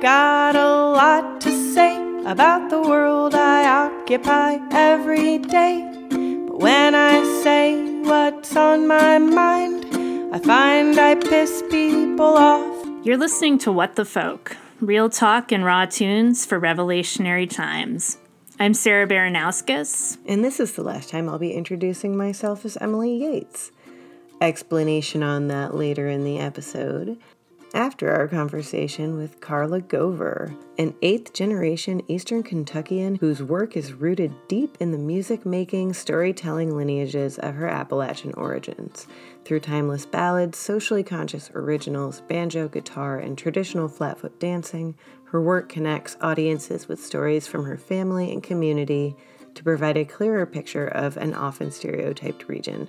got a lot to say about the world I occupy every day. But when I say what's on my mind, I find I piss people off. You're listening to What the Folk, real talk and raw tunes for revolutionary times. I'm Sarah Baranowskis. And this is the last time I'll be introducing myself as Emily Yates. Explanation on that later in the episode after our conversation with Carla Gover, an eighth generation Eastern Kentuckian whose work is rooted deep in the music making, storytelling lineages of her Appalachian origins. Through timeless ballads, socially conscious originals, banjo, guitar, and traditional flatfoot dancing, her work connects audiences with stories from her family and community to provide a clearer picture of an often stereotyped region.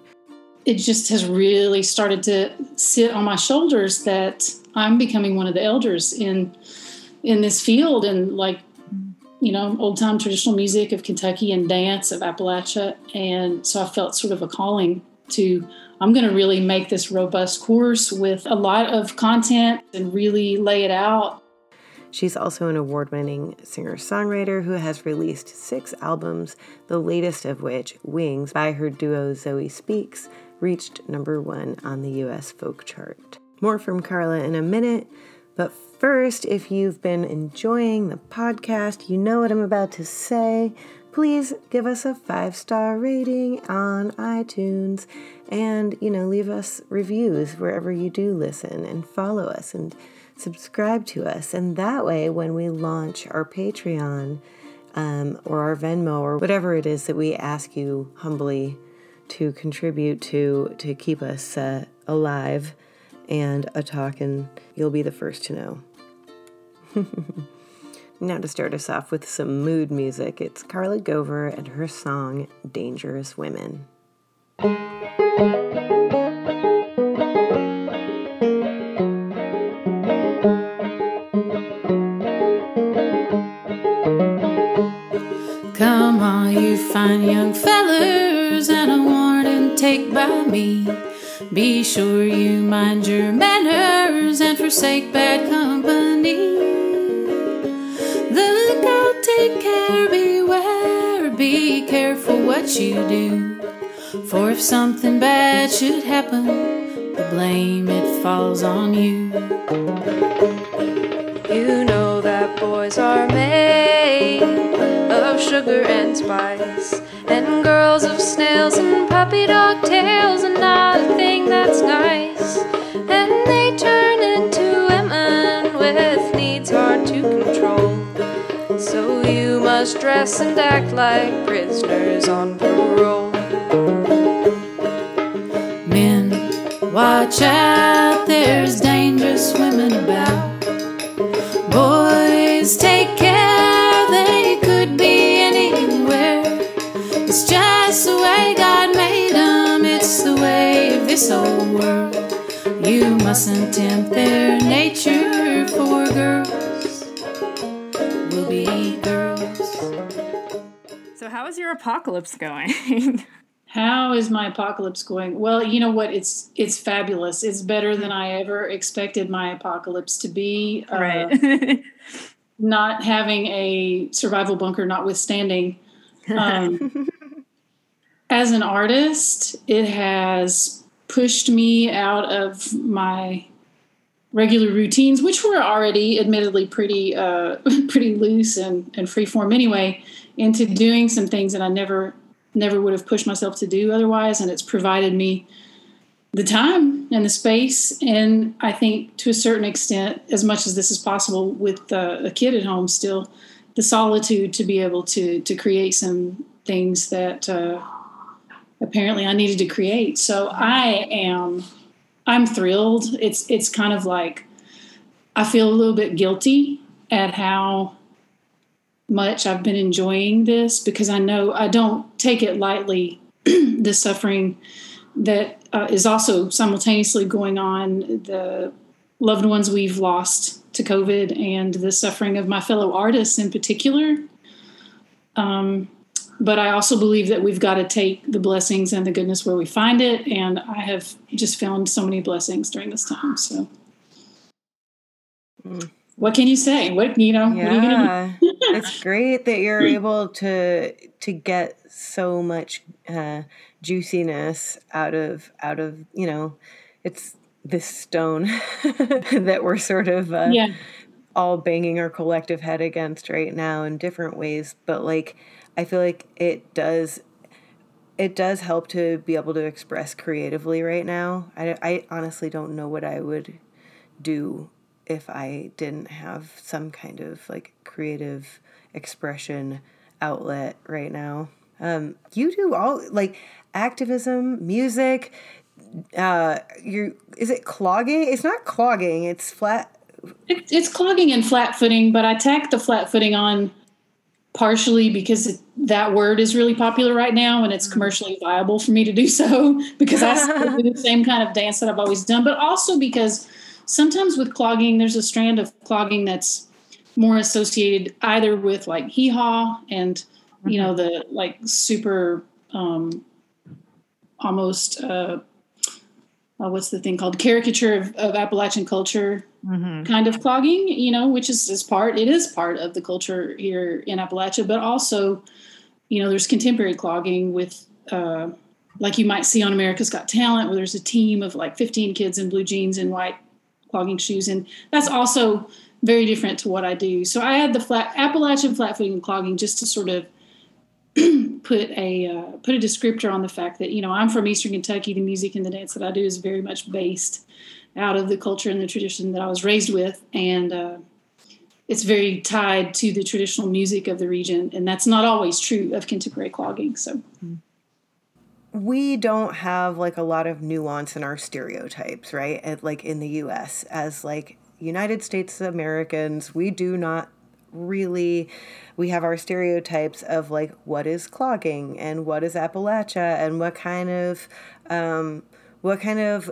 It just has really started to sit on my shoulders that I'm becoming one of the elders in in this field and like you know old time traditional music of Kentucky and dance of Appalachia and so I felt sort of a calling to I'm going to really make this robust course with a lot of content and really lay it out. She's also an award winning singer songwriter who has released six albums, the latest of which, Wings, by her duo Zoe Speaks, reached number one on the US folk chart. More from Carla in a minute. But first, if you've been enjoying the podcast, you know what I'm about to say. Please give us a five star rating on iTunes and, you know, leave us reviews wherever you do listen and follow us and subscribe to us. And that way, when we launch our Patreon um, or our Venmo or whatever it is that we ask you humbly to contribute to to keep us uh, alive and a talking, you'll be the first to know. now, to start us off with some mood music, it's Carla Gover and her song Dangerous Women. Come on, you fine young fellers, take by me. Be sure you mind your manners and forsake bad company. Look out, take care, beware, be careful what you do. For if something bad should happen, the blame it falls on you. You know that boys are sugar and spice, and girls of snails and puppy dog tails, and not a thing that's nice. And they turn into women with needs hard to control. So you must dress and act like prisoners on parole. Men, watch out, there's tempt their nature for girls. Will be girls. So, how is your apocalypse going? How is my apocalypse going? Well, you know what? It's it's fabulous. It's better than I ever expected my apocalypse to be. Uh, right. not having a survival bunker, notwithstanding. Um, as an artist, it has pushed me out of my regular routines, which were already admittedly pretty uh, pretty loose and, and free form anyway, into doing some things that I never never would have pushed myself to do otherwise. And it's provided me the time and the space. And I think to a certain extent, as much as this is possible with uh, a kid at home still, the solitude to be able to, to create some things that uh, apparently I needed to create. So I am, I'm thrilled. It's, it's kind of like, I feel a little bit guilty at how much I've been enjoying this because I know I don't take it lightly the suffering that uh, is also simultaneously going on, the loved ones we've lost to COVID, and the suffering of my fellow artists in particular. Um, but I also believe that we've got to take the blessings and the goodness where we find it, and I have just found so many blessings during this time. So. Mm. what can you say? What you know? What are you Yeah, it's great that you're able to to get so much uh, juiciness out of out of you know, it's this stone that we're sort of uh. Yeah. all banging our collective head against right now in different ways. But like, I feel like it does it does help to be able to express creatively right now. I, I honestly don't know what I would do if I didn't have some kind of like creative expression outlet right now. Um, you do all like activism, music. Uh, you is it clogging? It's not clogging. It's flat. It, it's clogging and flat footing, but I tack the flat footing on partially because it, that word is really popular right now and it's commercially viable for me to do so because I do the same kind of dance that I've always done, but also because sometimes with clogging, there's a strand of clogging that's more associated either with like hee haw and you know the like super um, almost uh, uh, what's the thing called caricature of, of Appalachian culture kind of clogging, you know, which is, is part, it is part of the culture here in Appalachia, but also, you know, there's contemporary clogging with, uh, like you might see on America's Got Talent, where there's a team of like 15 kids in blue jeans and white clogging shoes. And that's also very different to what I do. So I had the flat Appalachian flat footing and clogging just to sort of put a uh, put a descriptor on the fact that you know I'm from Eastern Kentucky. The music and the dance that I do is very much based out of the culture and the tradition that I was raised with, and uh, it's very tied to the traditional music of the region. And that's not always true of contemporary clogging. So we don't have like a lot of nuance in our stereotypes, right? And, like in the US as like United States Americans, we do not really we have our stereotypes of like what is clogging and what is Appalachia and what kind of um what kind of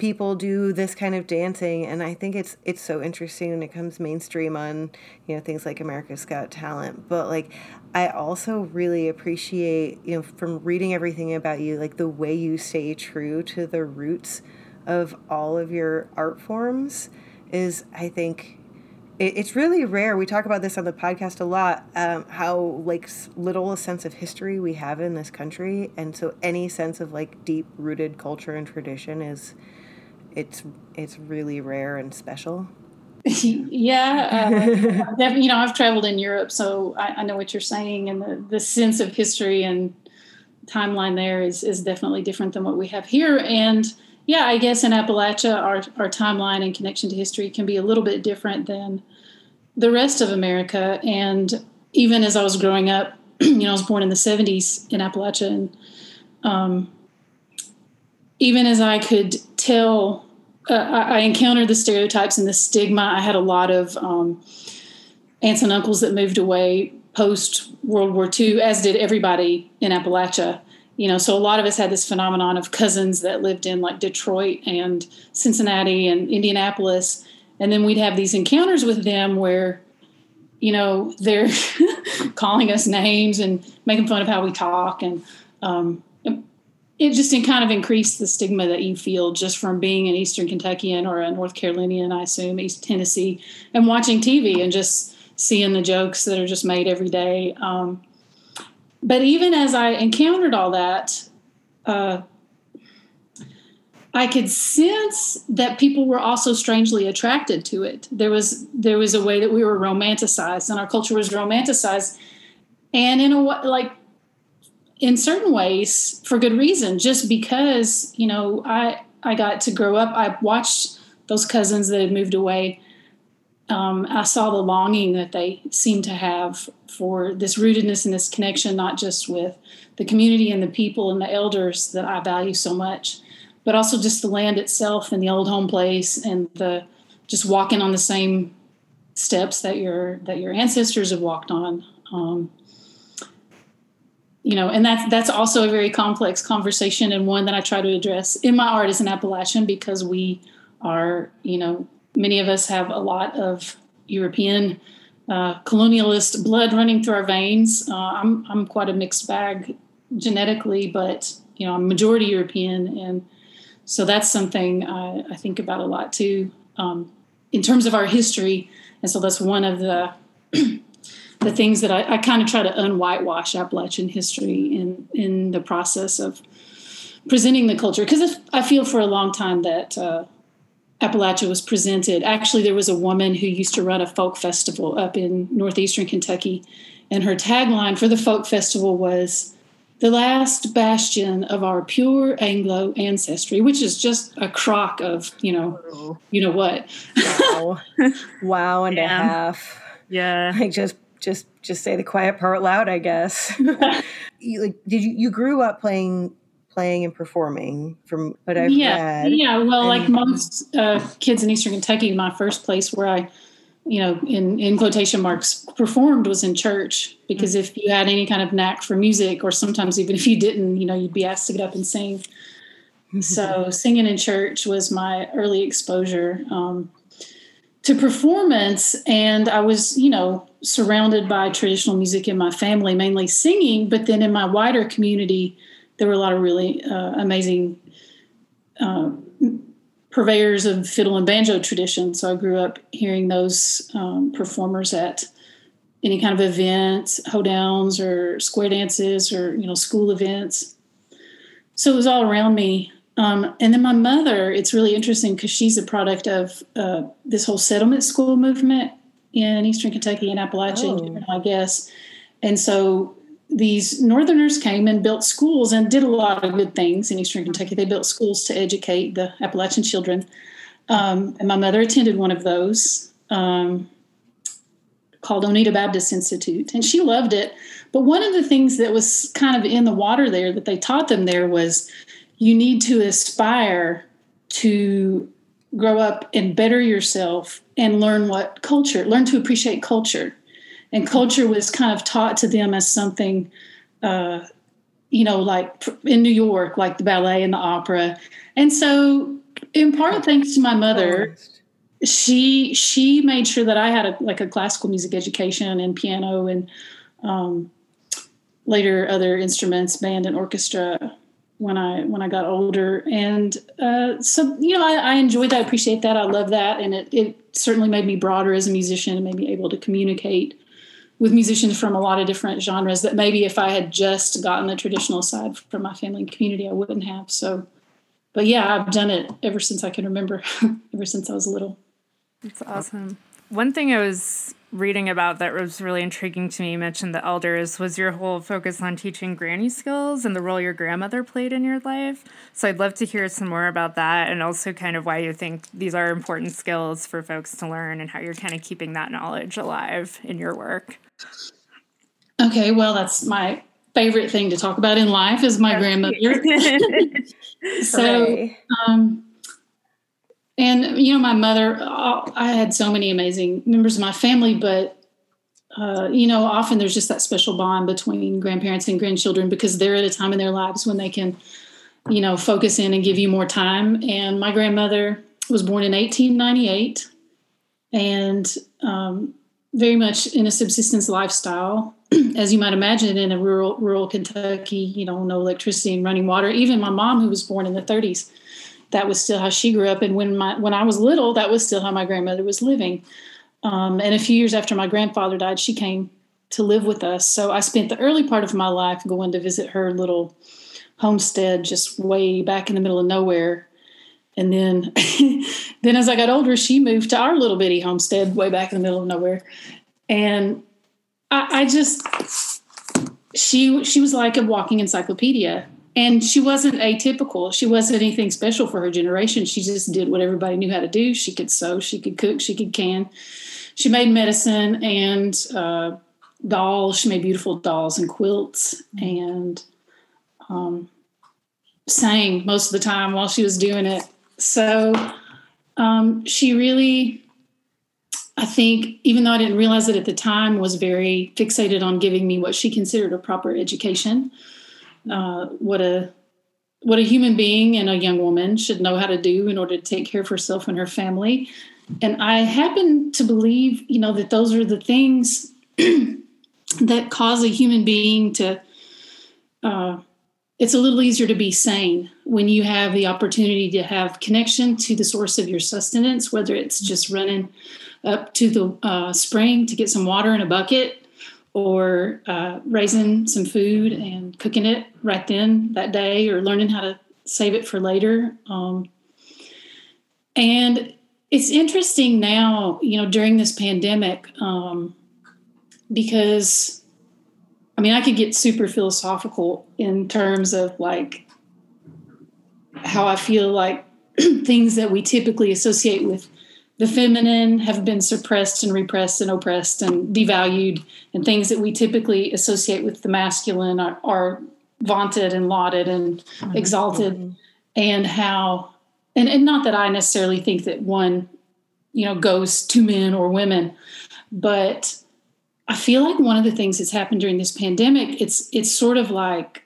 people do this kind of dancing. And i think it's it's so interesting when it comes mainstream on you know things like america's got talent. But like i also really appreciate you know from reading everything about you like the way you stay true to the roots of all of your art forms is i think it, it's really rare we talk about this on the podcast a lot um, how like little a sense of history we have in this country and so any sense of like deep rooted culture and tradition is it's it's really rare and special. yeah, uh, you know, I've traveled in Europe, so I, I know what you're saying, and the, the sense of history and timeline there is is definitely different than what we have here. And yeah, I guess in Appalachia, our our timeline and connection to history can be a little bit different than the rest of America. And even as I was growing up, you know, I was born in the '70s in Appalachia, and um, even as I could tell, uh, I, I encountered the stereotypes and the stigma. I had a lot of um, aunts and uncles that moved away post World War II, as did everybody in Appalachia. You know, so a lot of us had this phenomenon of cousins that lived in like Detroit and Cincinnati and Indianapolis, and then we'd have these encounters with them where, you know, they're calling us names and making fun of how we talk, and um, it just kind of increased the stigma that you feel just from being an Eastern Kentuckian or a North Carolinian, I assume, East Tennessee, and watching TV and just seeing the jokes that are just made every day. Um, but even as I encountered all that, uh, I could sense that people were also strangely attracted to it. There was there was a way that we were romanticized, and our culture was romanticized, and in a way, like in certain ways for good reason just because you know i i got to grow up i watched those cousins that had moved away. Um, i saw the longing that they seemed to have for this rootedness and this connection not just with the community and the people and the elders that i value so much but also just the land itself and the old home place and the just walking on the same steps that your that your ancestors have walked on um, you know, and that's that's also a very complex conversation and one that I try to address in my art as an Appalachian because we are, you know, many of us have a lot of European uh, colonialist blood running through our veins. Uh, I'm I'm quite a mixed bag genetically, but you know, I'm majority European, and so that's something I, I think about a lot too. Um, in terms of our history. And so that's one of the the things that I, I kind of try to unwhitewash Appalachian history in in the process of presenting the culture because I feel for a long time that uh, Appalachia was presented. Actually, there was a woman who used to run a folk festival up in northeastern Kentucky, and her tagline for the folk festival was the last bastion of our pure Anglo ancestry, which is just a crock of, you know, you know what. wow. wow and yeah. a half. Yeah. Like just just just say the quiet part loud, I guess. you, like did you you grew up playing playing and performing from what I've yeah, read. Yeah, well, and, like most uh, kids in Eastern Kentucky, my first place where I you know, in, in quotation marks, performed was in church because mm-hmm. if you had any kind of knack for music, or sometimes even if you didn't, you know, you'd be asked to get up and sing. Mm-hmm. so singing in church was my early exposure um, to performance. And I was, you know, surrounded by traditional music in my family, mainly singing, but then in my wider community, there were a lot of really uh, amazing uh, purveyors of fiddle and banjo tradition. So I grew up hearing those um, performers at any kind of event, hoedowns or square dances or you know school events. So it was all around me. Um, and then my mother, it's really interesting because she's a product of uh, this whole settlement school movement in Eastern Kentucky and Appalachia, oh. I guess. And so these northerners came and built schools and did a lot of good things in eastern kentucky. They built schools to educate the appalachian children. Um, and my mother attended one of those um, called oneida baptist institute and she loved it. But one of the things that was kind of in the water there that they taught them there was you need to aspire to grow up and better yourself and learn what culture learn to appreciate culture and culture was kind of taught to them as something uh, you know like in new york like the ballet and the opera. And so in part thanks to my mother she she made sure that i had a like a classical music education and piano and um, later other instruments band and orchestra when i when i got older. And uh, so you know I, I enjoyed that I appreciate that i love that. And it, it certainly made me broader as a musician and made me able to communicate with musicians from a lot of different genres that maybe if I had just gotten the traditional side from my family and community, I wouldn't have. So, but yeah, I've done it ever since I can remember, ever since I was little. That's awesome. One thing I was reading about that was really intriguing to me, you mentioned the elders, was your whole focus on teaching granny skills and the role your grandmother played in your life. So I'd love to hear some more about that and also kind of why you think these are important skills for folks to learn and how you're kind of keeping that knowledge alive in your work. Okay, well, that's my favorite thing to talk about in life is my grandmother. so, um, and you know, my mother, I had so many amazing members of my family, but uh, you know, often there's just that special bond between grandparents and grandchildren because they're at a time in their lives when they can, you know, focus in and give you more time. And my grandmother was born in 1898, and um, very much in a subsistence lifestyle, as you might imagine, in a rural rural Kentucky. You know, no electricity and running water. Even my mom, who was born in the 30s, that was still how she grew up. And when my when I was little, that was still how my grandmother was living. Um, and a few years after my grandfather died, she came to live with us. So I spent the early part of my life going to visit her little homestead, just way back in the middle of nowhere and then, then as I got older, she moved to our little bitty homestead way back in the middle of nowhere. And I, I just, she, she was like a walking encyclopedia and she wasn't atypical. She wasn't anything special for her generation. She just did what everybody knew how to do. She could sew, she could cook, she could can. She made medicine and uh, dolls. She made beautiful dolls and quilts and um, sang most of the time while she was doing it. So um, she really, I think, even though I didn't realize it at the time, was very fixated on giving me what she considered a proper education. Uh, what a what a human being and a young woman should know how to do in order to take care of herself and her family. And I happen to believe, you know, that those are the things that cause a human being to uh, it's a little easier to be sane when you have the opportunity to have connection to the source of your sustenance, whether it's just running up to the uh, spring to get some water in a bucket or uh, raising some food and cooking it right then that day or learning how to save it for later. Um, and it's interesting now, you know, during this pandemic, um, because I mean, I could get super philosophical in terms of like how I feel like things that we typically associate with the feminine have been suppressed and repressed and oppressed and devalued, and things that we typically associate with the masculine are, are vaunted and lauded and mm-hmm. exalted, mm-hmm. and how, and, and not that I necessarily think that one, you know, goes to men or women, but I feel like one of the things that's happened during this pandemic, it's it's sort of like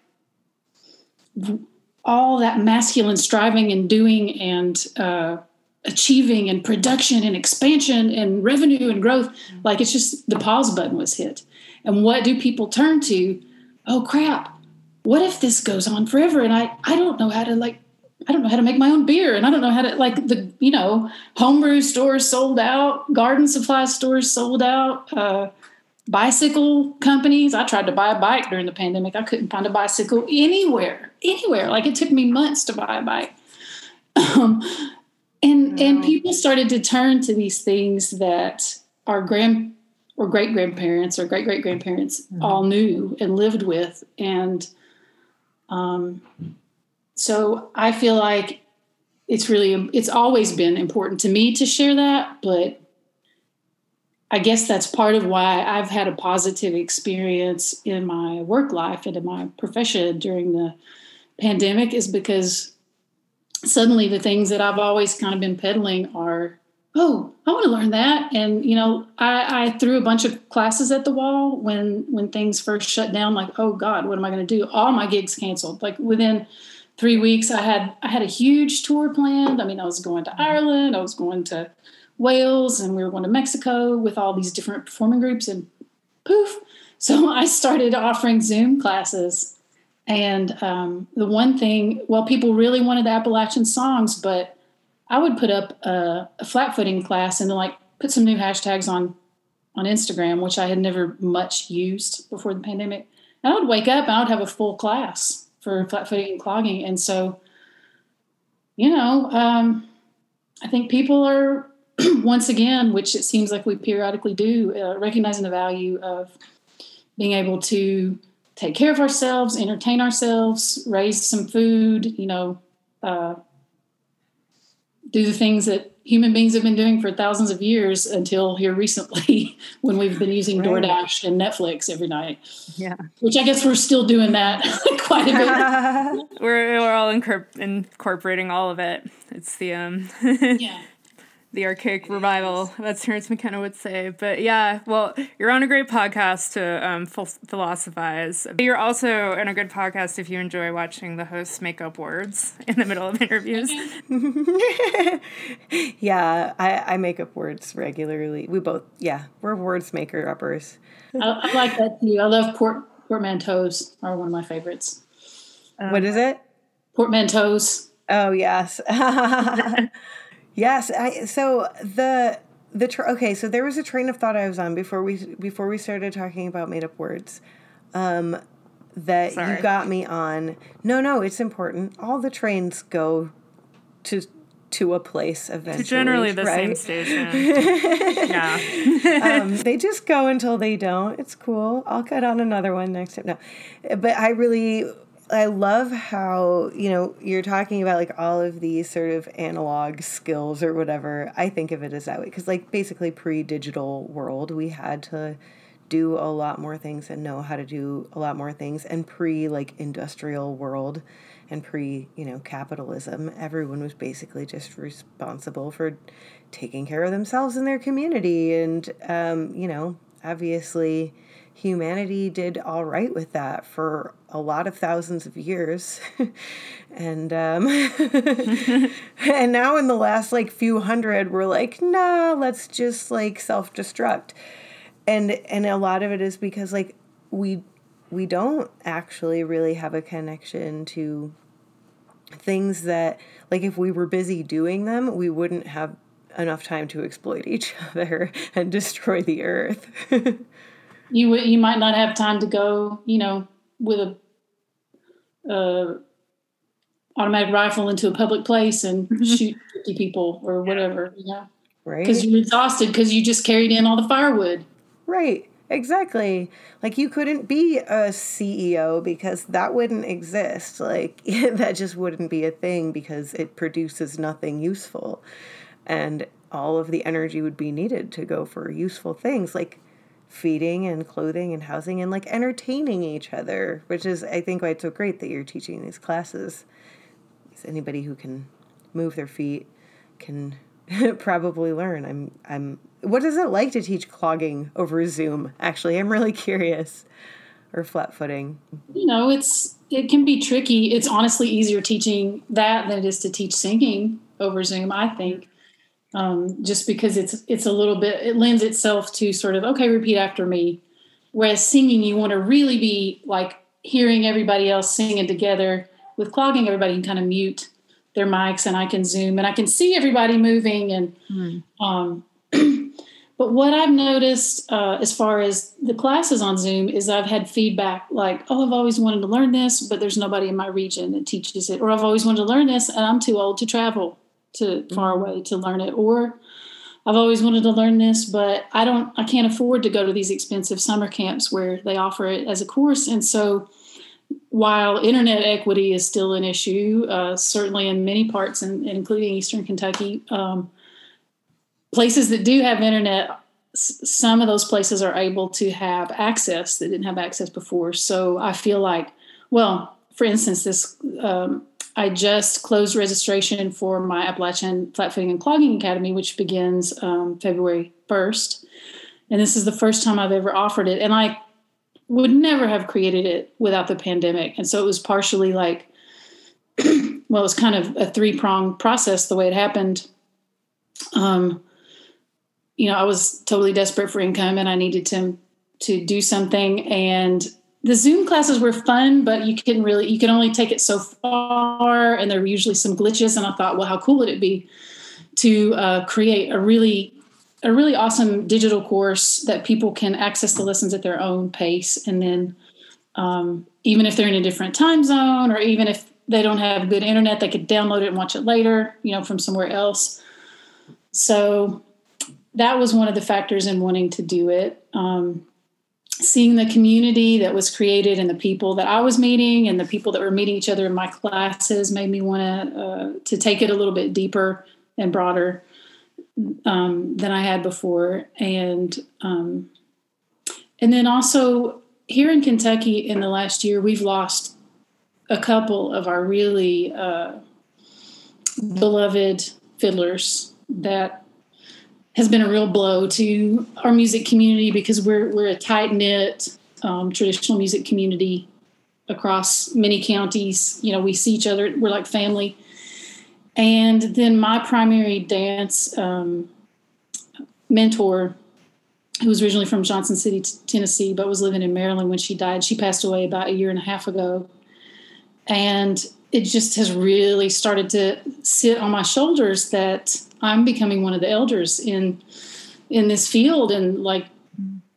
all that masculine striving and doing and uh, achieving and production and expansion and revenue and growth like it's just the pause button was hit. And what do people turn to? Oh crap. What if this goes on forever? And i i don't know how to like i don't know how to make my own beer. And i don't know how to like the you know homebrew stores sold out garden supply stores sold out uh, bicycle companies. I tried to buy a bike during the pandemic. I couldn't find a bicycle anywhere anywhere. Like it took me months to buy a bike. Um, and and people started to turn to these things that our grand or great grandparents or great great grandparents mm-hmm. all knew and lived with and um, so i feel like it's really it's always been important to me to share that but i guess that's part of why i've had a positive experience in my work life and in my profession during the pandemic is because suddenly the things that I've always kind of been peddling are, oh, I want to learn that. And you know, I, I threw a bunch of classes at the wall when when things first shut down. Like, oh God, what am I going to do? All my gigs canceled. Like within three weeks, I had I had a huge tour planned. I mean, I was going to mm-hmm. Ireland, I was going to Wales, and we were going to Mexico with all these different performing groups. And poof. So I started offering Zoom classes and um, the one thing, well, people really wanted the Appalachian songs, but I would put up a, a flat footing class and then like put some new hashtags on on Instagram, which I had never much used before the pandemic. And I would wake up and I would have a full class for flat footing and clogging. And so, you know, um, I think people are once again, which it seems like we periodically do, uh, recognizing the value of being able to take care of ourselves, entertain ourselves, raise some food, you know, uh, do the things that human beings have been doing for thousands of years until here recently when we've been using right. DoorDash and Netflix every night. Yeah. Which I guess we're still doing that quite a bit. we're, we're all incorporating all of it. It's the, um, yeah the archaic revival. That's Terence McKenna would say. But yeah, well, you're on a great podcast to um, philosophize. But you're also in a good podcast if you enjoy watching the hosts make up words in the middle of interviews. yeah, I, I make up words regularly. We both, yeah, we're words maker uppers. I, I like that too. I love port portmanteaus are one of my favorites. Um, what is it? Portmanteaus. Oh yes. Yes, I so the the tra- okay, so there was a train of thought I was on before we before we started talking about made up words. Um that Sorry. you got me on. No, no, it's important. All the trains go to to a place eventually. To generally the right? same station. yeah. um, they just go until they don't. It's cool. I'll cut on another one next time. No, but I really I love how, you know, you're talking about like all of these sort of analog skills or whatever. I think of it as that way because like basically pre-digital world, we had to do a lot more things and know how to do a lot more things and pre like industrial world and pre, you know, capitalism, everyone was basically just responsible for taking care of themselves and their community and um, you know, obviously humanity did all right with that for a lot of thousands of years. And um, and now in the last like few hundred we're like nah let's just like self-destruct. And and a lot of it is because like we we don't actually really have a connection to things that like if we were busy doing them we wouldn't have enough time to exploit each other and destroy the earth you would you might not have time to go you know with a uh, automatic rifle into a public place and shoot 50 people or whatever you know right because you're exhausted because you just carried in all the firewood Right. Exactly. Like you couldn't be a CEO because that wouldn't exist. Like that just wouldn't be a thing because it produces nothing useful. And all of the energy would be needed to go for useful things like feeding and clothing and housing and like entertaining each other, which is I think why it's so great that you're teaching these classes. Because anybody who can move their feet can probably learn. I'm I'm what is it like to teach clogging over Zoom? Actually, I'm really curious. Or flat footing. you know it's it can be tricky it's honestly easier teaching that than it is to teach singing over zoom i think um, just because it's it's a little bit it lends itself to sort of okay repeat after me whereas singing you want to really be like hearing everybody else singing together with clogging everybody can kind of mute their mics and i can zoom and i can see everybody moving and um, but what I've noticed uh, as far as the classes on Zoom is I've had feedback like, oh, I've always wanted to learn this, but there's nobody in my region that teaches it. Or I've always wanted to learn this and I'm too old to travel to far away to learn it. Or I've always wanted to learn this, but I don't, I can't afford to go to these expensive summer camps where they offer it as a course. And so while internet equity is still an issue, uh, certainly in many parts, and including Eastern Kentucky, um, places that do have internet, s- some of those places are able to have access that didn't have access before. So I feel like, well, for instance, this um, I just closed registration for my Appalachian Flatfooting and Clogging Academy, which begins um, February first, and this is the first time I've ever offered it, and I would never have created it without the pandemic, and so it was partially like. well, it was kind of a three pronged process the way it happened. Um, you know, I was totally desperate for income and I needed to to do something. And the Zoom classes were fun, but you can really you can only take it so far, and there were usually some glitches. And I thought, well, how cool would it be to uh, create a really a really awesome digital course that people can access the lessons at their own pace, and then um, even if they're in a different time zone, or even if they don't have good internet, they could download it and watch it later, you know, from somewhere else. So that was one of the factors in wanting to do it. Um, seeing the community that was created and the people that I was meeting and the people that were meeting each other in my classes made me want to uh, to take it a little bit deeper and broader um, than I had before, and um, and then also here in Kentucky in the last year we've lost a couple of our really uh, beloved fiddlers that has been a real blow to our music community because we're we're a tight knit um, traditional music community across many counties. You know, we see each other. We're like family. And then my primary dance um, mentor, who was originally from Johnson City, Tennessee, but was living in Maryland when she died. She passed away about a year and a half ago, and it just has really started to sit on my shoulders that I'm becoming one of the elders in in this field and like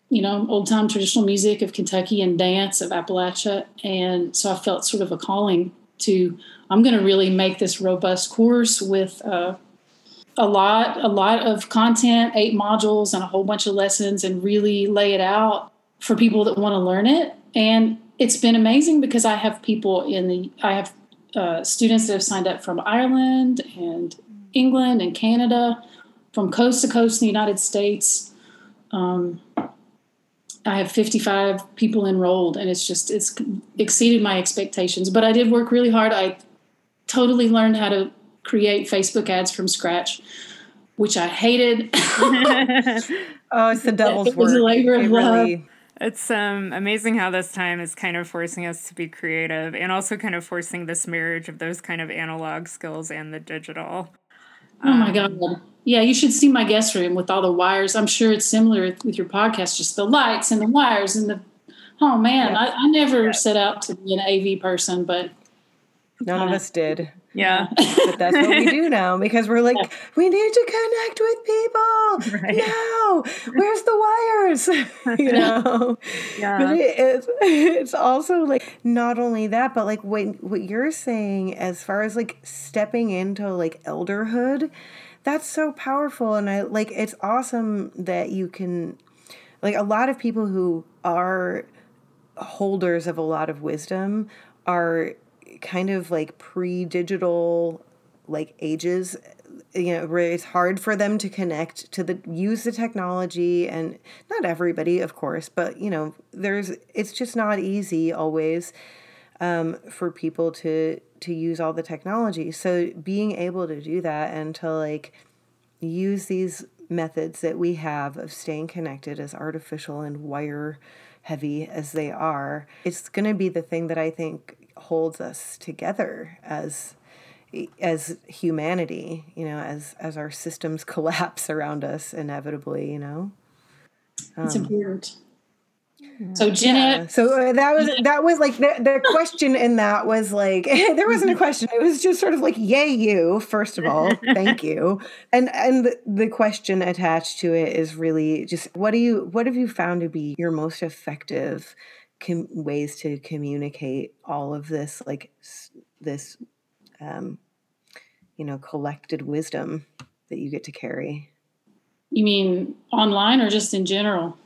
you know old time traditional music of Kentucky and dance of Appalachia. And so I felt sort of a calling to I'm going to really make this robust course with uh, a lot a lot of content eight modules and a whole bunch of lessons and really lay it out for people that want to learn it. And it's been amazing because I have people in the I have uh, students that have signed up from Ireland and England and Canada, from coast to coast in the United States. Um, I have 55 people enrolled, and it's just it's exceeded my expectations. But I did work really hard. I totally learned how to create Facebook ads from scratch, which I hated. Oh, it's the devil's It was work. a labor of It love. It's um, amazing how this time is kind of forcing us to be creative and also kind of forcing this marriage of those kind of analog skills and the digital. Oh my um, god! Yeah, you should see my guest room with all the wires. I'm sure it's similar with your podcast, just the lights and the wires and the Oh man, Yeah. I, I never set out to be an AV person, but None of us did. Yeah. But that's what we do now because we're like, we need to connect with people. Right. Now, where's the wires? you know? Yeah. But it, it's, it's also like not only that, but like what, what you're saying as far as like stepping into like elderhood, that's so powerful. And I like, it's awesome that you can, like, a lot of people who are holders of a lot of wisdom are kind of like pre-digital like ages you know where it's hard for them to connect to the use the technology and not everybody of course but you know there's it's just not easy always um, for people to to use all the technology. So being able to do that and to like use these methods that we have of staying connected as artificial and wire heavy as they are it's going to be the thing that i think holds us together as as humanity you know as as our systems collapse around us inevitably you know? It's important. So Jeanette, so uh, that was that was like the, the question in that was like there wasn't a question. It was just sort of like yay you first of all. Thank you. And and the, the question attached to it is really just what do you what have you found to be your most effective com- ways to communicate all of this like s- this um you know collected wisdom that you get to carry you mean online or just in general?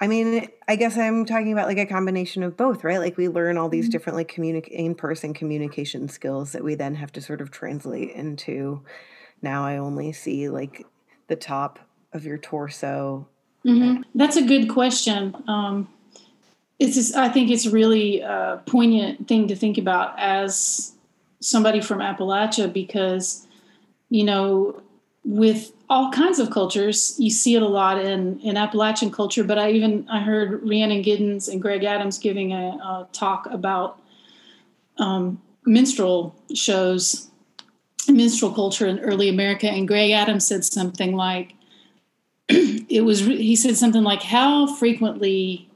I mean, I guess I'm talking about like a combination of both, right? Like we learn all these different like communic in-person communication skills that we then have to sort of translate into now I only see like the top of your torso. Mhm. That's a good question. Um, it's just, I think it's really a poignant thing to think about as somebody from Appalachia because, you know, with all kinds of cultures, you see it a lot in, in Appalachian culture. But I even I heard Rhiannon Giddens and Greg Adams giving a, a talk about um, minstrel shows, minstrel culture in early America, and Greg Adams said something like, it was he said something like how frequently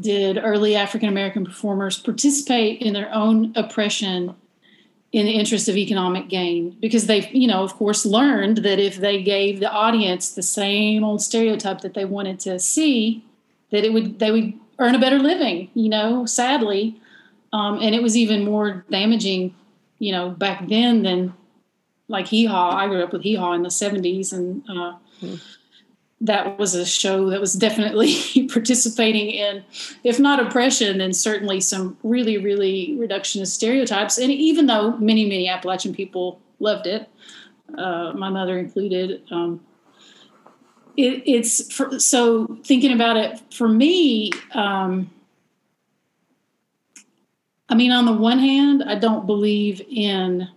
did early african american performers participate in their own oppression in the interest of economic gain? Because they you know of course learned that if they gave the audience the same old stereotype that they wanted to see that it would they would earn a better living you know sadly. Um, and it was even more damaging you know back then than like hee haw i grew up with hee haw in the 70s and uh, that was a show that was definitely participating in, if not oppression, then certainly some really, really reductionist stereotypes. And even though many, many Appalachian people loved it, uh, my mother included, um, it, it's for, so thinking about it for me. Um, I mean, on the one hand, I don't believe in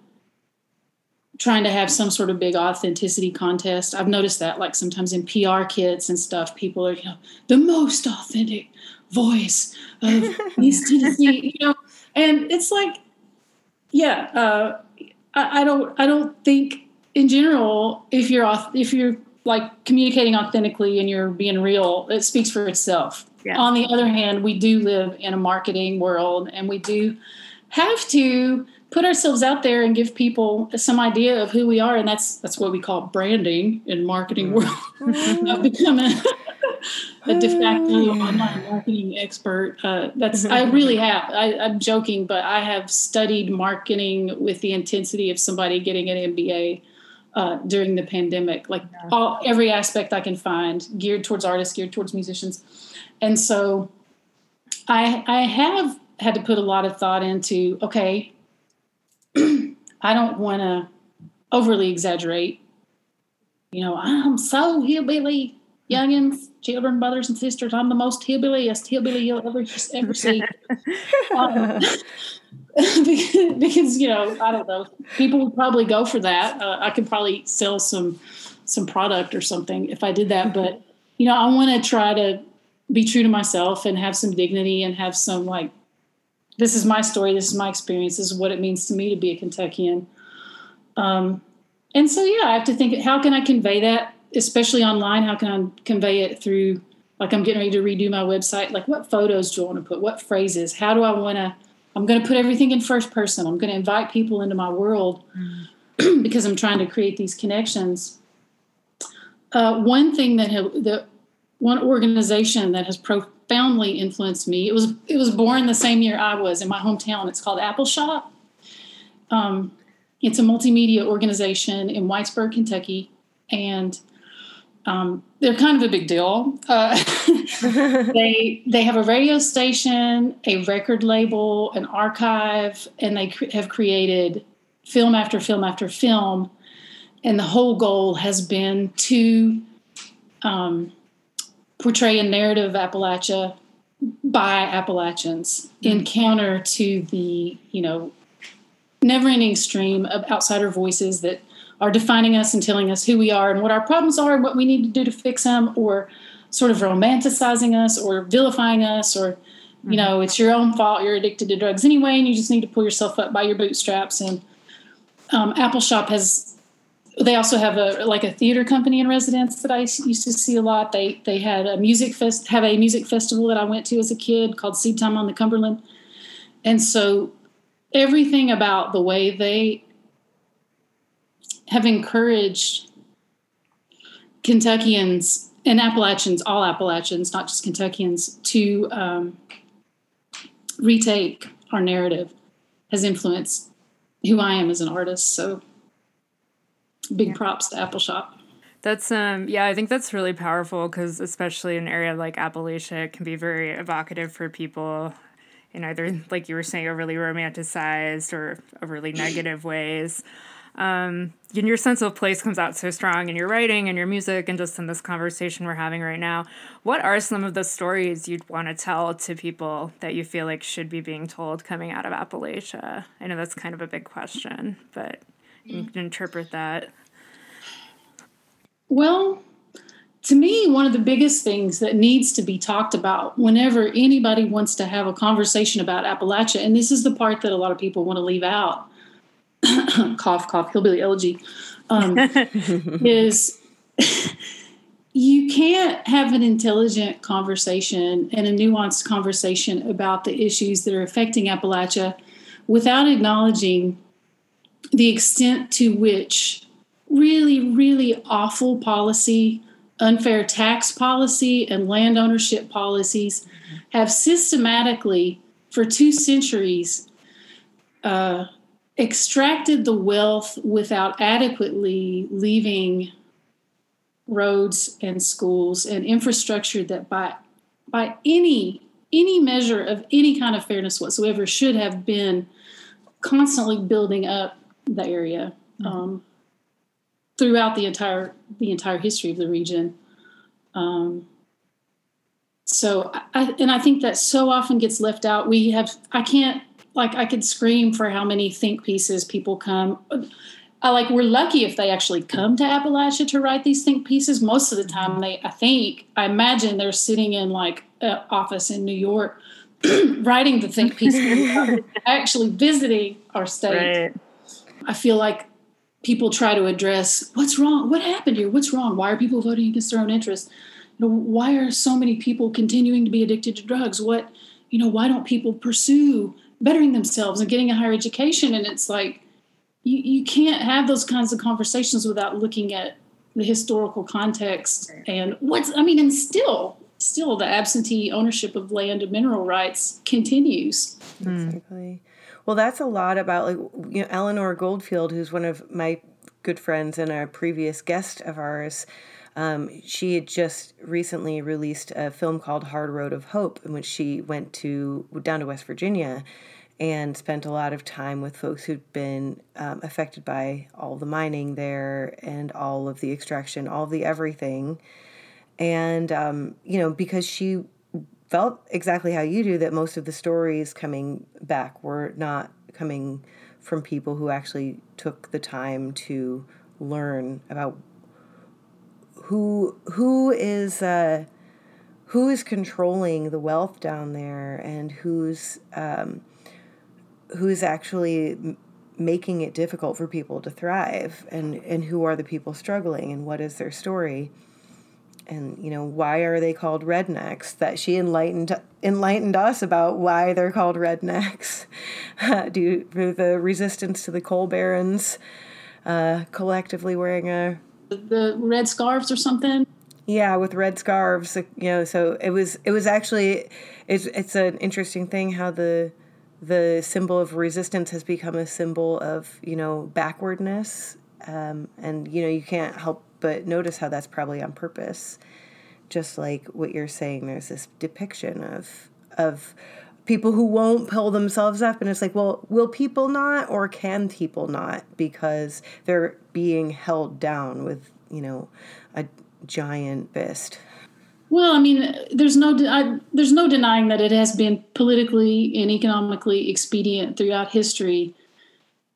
trying to have some sort of big authenticity contest. I've noticed that, like sometimes in PR kits and stuff, people are, you know, the most authentic voice of East Tennessee, you know, and it's like, yeah, uh, I, I don't, I don't think in general, if you're if you're like communicating authentically and you're being real, it speaks for itself. Yeah. On the other hand, we do live in a marketing world, and we do have to put ourselves out there and give people some idea of who we are and that's that's what we call branding in marketing world. I've become a, de facto online marketing expert. Uh, that's i really have. I, i'm joking but i have studied marketing with the intensity of somebody getting an mba uh, during the pandemic like all every aspect i can find geared towards artists geared towards musicians. And so i i have had to put a lot of thought into okay I don't want to overly exaggerate. You know, I'm so hillbilly, youngins, children, brothers, and sisters. I'm the most hillbilliest hillbilly you'll ever ever see. um, because, because, you know, I don't know. People would probably go for that. Uh, I could probably sell some some product or something if I did that. But you know, I want to try to be true to myself and have some dignity and have some like this is my story this is my experience this is what it means to me to be a kentuckian um, and so yeah i have to think how can i convey that especially online how can i convey it through like I'm getting ready to redo my website. Like, what photos do I want to put? What phrases? How do I want to? I'm going to put everything in first person. I'm going to invite people into my world mm. because I'm trying to create these connections. Uh, one thing that have, the one organization that has profoundly influenced me. It was it was born the same year I was in my hometown. It's called Appalshop. Um, it's a multimedia organization in Whitesburg, Kentucky, and um, they're kind of a big deal. Uh, they they have a radio station, a record label, an archive, and they cre- have created film after film after film. And the whole goal has been to um, portray a narrative of Appalachia by Appalachians mm-hmm. in counter to the you know never-ending stream of outsider voices that are defining us and telling us who we are and what our problems are and what we need to do to fix them or sort of romanticizing us or vilifying us or you mm-hmm. know it's your own fault you're addicted to drugs anyway and you just need to pull yourself up by your bootstraps and um, Shop has they also have a like a theater company in residence that I used to see a lot. They they had a music fest have a music festival that I went to as a kid called Seedtime on the Cumberland, and so everything about the way they have encouraged Kentuckians and Appalachians, all Appalachians, not just Kentuckians, to um, retake our narrative has influenced who I am as an artist. So big yeah. props to Appalshop. That's um yeah, I think that's really powerful because especially in an area like Appalachia, it can be very evocative for people in either like you were saying overly romanticized or overly negative ways. Um, and your sense of place comes out so strong in your writing and your music and just in this conversation we're having right now. What are some of the stories you'd want to tell to people that you feel like should be being told coming out of Appalachia? I know that's kind of a big question, but you can interpret that? Well, to me, one of the biggest things that needs to be talked about whenever anybody wants to have a conversation about Appalachia, and this is the part that a lot of people want to leave out cough, cough, hillbilly elegy, um, is you can't have an intelligent conversation and a nuanced conversation about the issues that are affecting Appalachia without acknowledging the extent to which really, really awful policy, unfair tax policy, and land ownership policies have systematically, for two centuries, uh, extracted the wealth without adequately leaving roads and schools and infrastructure that by by any any measure of any kind of fairness whatsoever should have been constantly building up the area mm-hmm. um, throughout the entire the entire history of the region. Um, so I, and I think that so often gets left out. We have I can't like I could scream for how many think pieces people come. I like we're lucky if they actually come to Appalachia to write these think pieces. Most of the time, mm-hmm. they I think I imagine they're sitting in like an office in New York writing the think piece, actually visiting our state. Right. I feel like people try to address what's wrong, what happened here, what's wrong, why are people voting against their own interests, you know, why are so many people continuing to be addicted to drugs, what, you know, why don't people pursue bettering themselves and getting a higher education? And it's like you, you can't have those kinds of conversations without looking at the historical context and what's I mean, and still still the absentee ownership of land and mineral rights continues. Mm. Exactly. Well, that's a lot about like you know Eleanor Goldfield, who's one of my good friends and a previous guest of ours. Um, she had just recently released a film called Hard Road of Hope, in which she went to down to West Virginia and spent a lot of time with folks who'd been um, affected by all the mining there and all of the extraction, all the everything. And um, you know, because she felt exactly how you do that most of the stories coming back were not coming from people who actually took the time to learn about who who is uh, who is controlling the wealth down there and who's um, who's actually making it difficult for people to thrive and and who are the people struggling and what is their story and you know why are they called rednecks that she enlightened enlightened us about why they're called rednecks? Due to the resistance to the coal barons uh, collectively wearing a the red scarves or something? Yeah with red scarves you know so it was it was actually it's it's an interesting thing how the the symbol of resistance has become a symbol of you know backwardness. Um, and you know you can't help but notice how that's probably on purpose. Just like what you're saying there's this depiction of of people who won't pull themselves up and it's like well will people not or can people not? Because they're being held down with you know a giant fist. Well, I mean, there's no I, there's no denying that it has been politically and economically expedient throughout history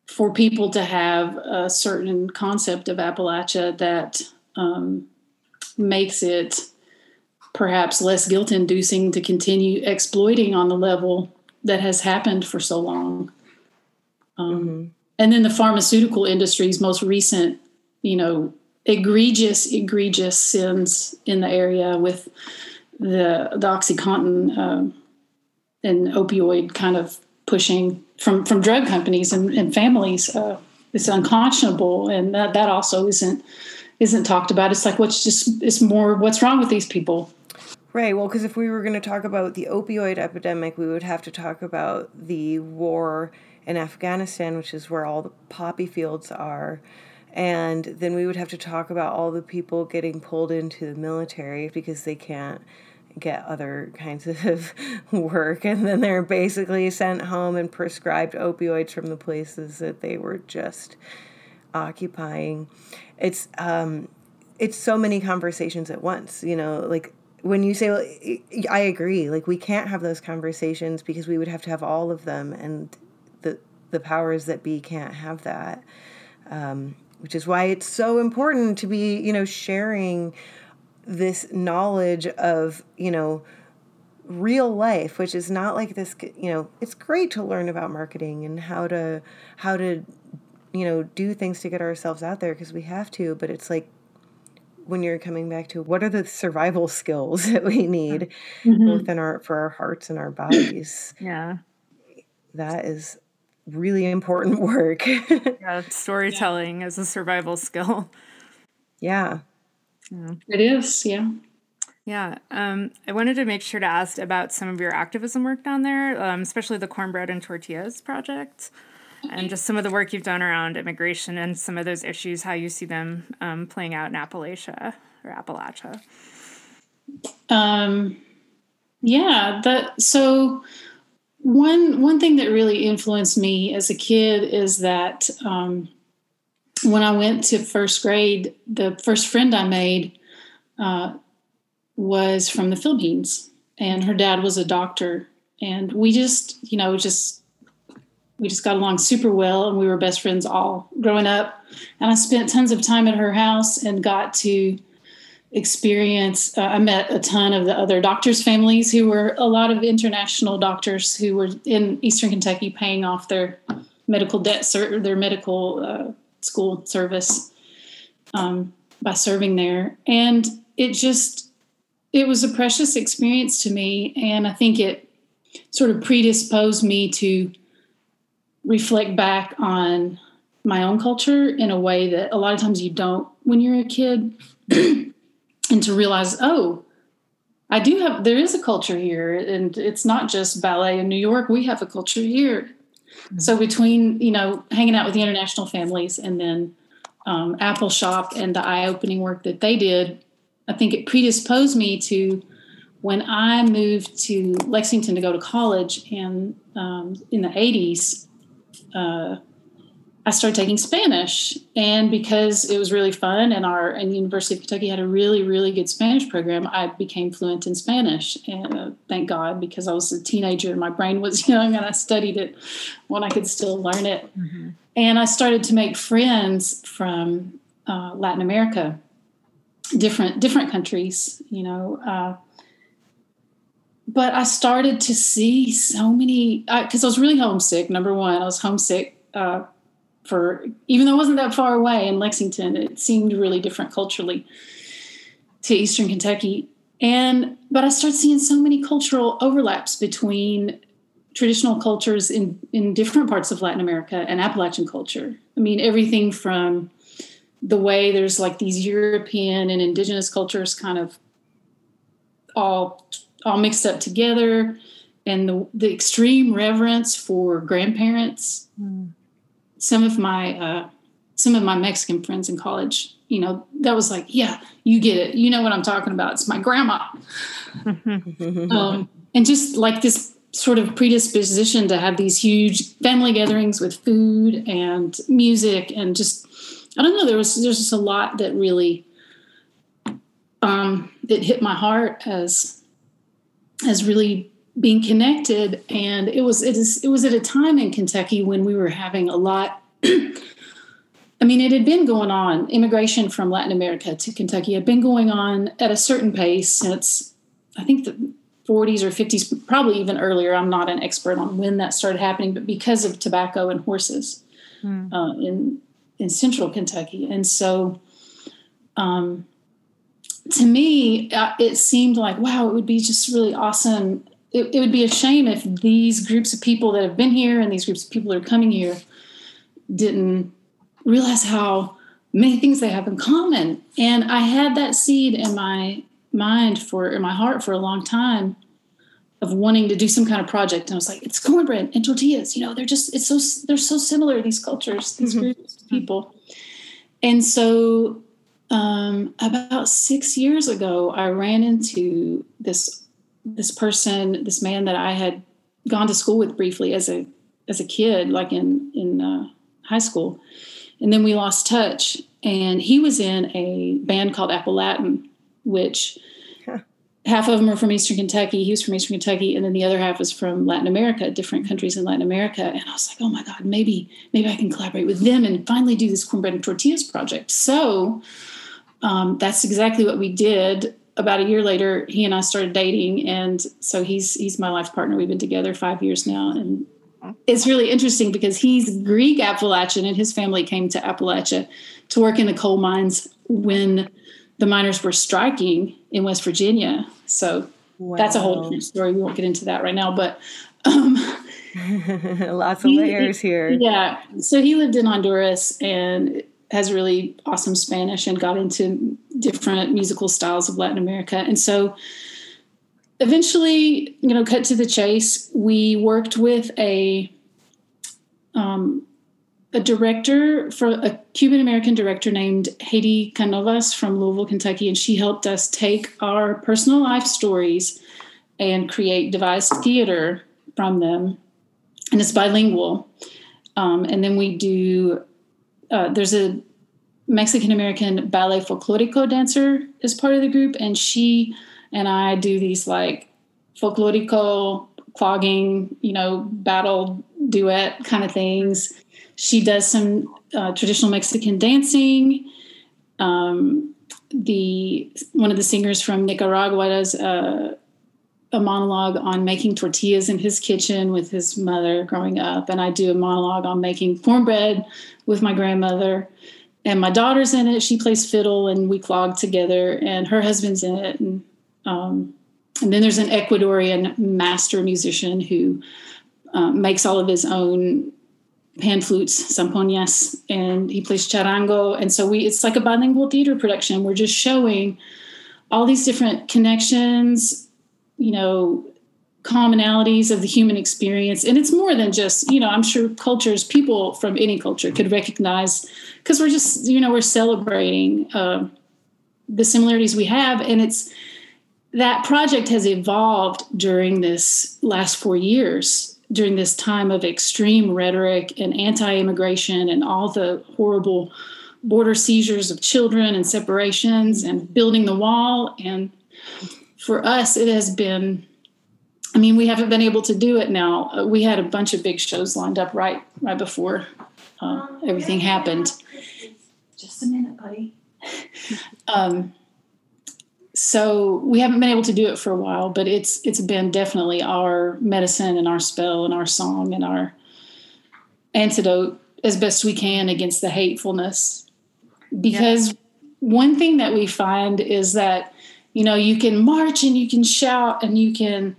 for people to have a certain concept of Appalachia that um, makes it perhaps less guilt inducing to continue exploiting on the level that has happened for so long. Um, mm-hmm. And then the pharmaceutical industry's most recent, you know, egregious, egregious sins in the area with the the OxyContin uh, and opioid kind of pushing from from drug companies and, and families. Uh, it's unconscionable, and that that also isn't isn't talked about. It's like what's just it's more what's wrong with these people. Right. Well, because if we were going to talk about the opioid epidemic, we would have to talk about the war in Afghanistan, which is where all the poppy fields are. And then we would have to talk about all the people getting pulled into the military because they can't get other kinds of work. And then they're basically sent home and prescribed opioids from the places that they were just occupying. It's, um, it's so many conversations at once, you know, like when you say well, I agree, like we can't have those conversations because we would have to have all of them and the the powers that be can't have that. Um, which is why it's so important to be, you know, sharing this knowledge of, you know, real life which is not like this you know it's great to learn about marketing and how to how to you know do things to get ourselves out there because we have to but it's like when you're coming back to what are the survival skills that we need mm-hmm. both in our for our hearts and our bodies yeah that is really important work. yeah, storytelling yeah. as a survival skill. Yeah. Yeah. It is, yeah. Yeah, um, I wanted to make sure to ask about some of your activism work down there, um, especially the Cornbread and Tortillas project, and just some of the work you've done around immigration and some of those issues, how you see them um, playing out in Appalachia or Appalachia. Um, yeah, that so one one thing that really influenced me as a kid is that um, when I went to first grade, the first friend I made uh, was from the Philippines, and her dad was a doctor, and we just you know just we just got along super well, and we were best friends all growing up. And I spent tons of time at her house and got to experience. Uh, I met a ton of the other doctors' families who were a lot of international doctors who were in Eastern Kentucky paying off their medical debt, their medical uh, school service um, by serving there. And it just, it was a precious experience to me. And I think it sort of predisposed me to reflect back on my own culture in a way that a lot of times you don't when you're a kid. and to realize, oh, I do have, there is a culture here, and it's not just ballet in New York. We have a culture here. Mm-hmm. So between, you know, hanging out with the international families and then um, Appalshop and the eye opening work that they did, I think it predisposed me to when I moved to Lexington to go to college and um, in the 80s, uh, I started taking Spanish, and because it was really fun, and our and University of Kentucky had a really really good Spanish program, I became fluent in Spanish. And uh, thank God, because I was a teenager and my brain was young, and I studied it when I could still learn it. Mm-hmm. And I started to make friends from uh, Latin America, different different countries, you know. Uh, but I started to see so many because I, I, was really homesick. Number one, I was homesick uh, for even though it wasn't that far away in Lexington, it seemed really different culturally. to Eastern Kentucky, and but I started seeing so many cultural overlaps between traditional cultures in in different parts of Latin America and Appalachian culture. I mean, everything from the way there's like these European and indigenous cultures kind of all all mixed up together and the, the extreme reverence for grandparents mm. Some of my uh, some of my mexican friends in college you know that was like yeah you get it. You know what i'm talking about. It's my grandma. Um, and just like this sort of predisposition to have these huge family gatherings with food and music and just i don't know there was there's just a lot that really um it hit my heart as as really being connected and it was it is it was at a time in Kentucky when we were having a lot I mean it had been going on immigration from Latin America to Kentucky had been going on at a certain pace since I think the 40s or 50s probably even earlier I'm not an expert on when that started happening but because of tobacco and horses hmm. uh, in in central Kentucky and so um, to me, uh, it seemed like, wow, it would be just really awesome. It, it, would be a shame if these groups of people that have been here and these groups of people that are coming here didn't realize how many things they have in common. And I had that seed in my mind for, in my heart for a long time of wanting to do some kind of project. And I was like, it's cornbread and tortillas. You know, they're just, it's so, they're so similar, these cultures, these mm-hmm. groups of people. And so um, about six years ago, I ran into this this person, this man that I had gone to school with briefly as a as a kid, like in in uh, high school, and then we lost touch. And he was in a band called Appalatin, which half of them are from Eastern Kentucky. He was from Eastern Kentucky, and then the other half was from Latin America, different countries in Latin America. And I was like, oh my god, maybe maybe I can collaborate with them and finally do this cornbread and tortillas project. So um, that's exactly what we did. About a year later, he and I started dating, and so he's he's my life partner. We've been together five years now, and it's really interesting because he's Greek Appalachian, and his family came to Appalachia to work in the coal mines when the miners were striking in West Virginia. So wow. that's a whole different story. We won't get into that right now, but um, lots of layers here. Yeah. So he lived in Honduras, and has really awesome Spanish and got into different musical styles of Latin America. And so eventually, you know, cut to the chase, we worked with a um, a director for a Cuban American director named Haydee Canovas from Louisville, Kentucky, and she helped us take our personal life stories and create devised theater from them. And it's bilingual. Um, and then we do uh, there's a Mexican American ballet folklorico dancer as part of the group, and she and I do these like folklorico clogging, you know, battle duet kind of things. She does some uh, traditional Mexican dancing. Um, the one of the singers from Nicaragua does a, a monologue on making tortillas in his kitchen with his mother growing up, and I do a monologue on making cornbread with my grandmother. And my daughter's in it. She plays fiddle, and we clog together. And her husband's in it. And um, and then there's an Ecuadorian master musician who um, makes all of his own pan flutes, zampoñas, and he plays charango. And so we it's like a bilingual theater production. We're just showing all these different connections, you know, commonalities of the human experience. And it's more than just you know i'm sure cultures people from any culture could recognize because we're just you know we're celebrating uh, the similarities we have. And it's that project has evolved during this last four years during this time of extreme rhetoric and anti-immigration and all the horrible border seizures of children and separations and building the wall. And for us it has been I mean, we haven't been able to do it now. Uh, we had a bunch of big shows lined up right right before uh, everything happened. Just a minute, buddy. um, so we haven't been able to do it for a while, but it's it's been definitely our medicine and our spell and our song and our antidote as best we can against the hatefulness because one thing that we find is that you know you can march and you can shout and you can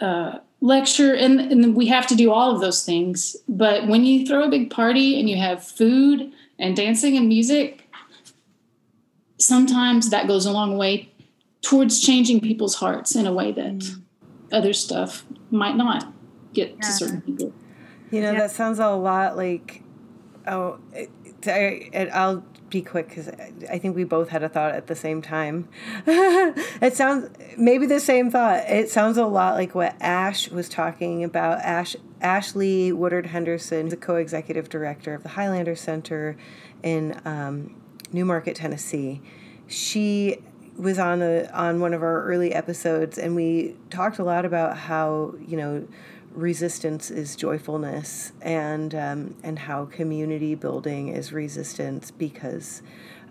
uh, lecture and, and we have to do all of those things but when you throw a big party and you have food and dancing and music sometimes that goes a long way towards changing people's hearts in a way that mm. other stuff might not get yeah. to certain people you know yeah. that sounds a lot like oh it, I, i'll be quick because I think we both had a thought at the same time. it sounds maybe the same thought. It sounds a lot like what Ash was talking about. Ash Ash-Lee Woodard Henderson, the co-executive director of the Highlander Center in um, New Market, Tennessee. She was on a on one of our early episodes, and we talked a lot about how you know resistance is joyfulness and um, and how community building is resistance because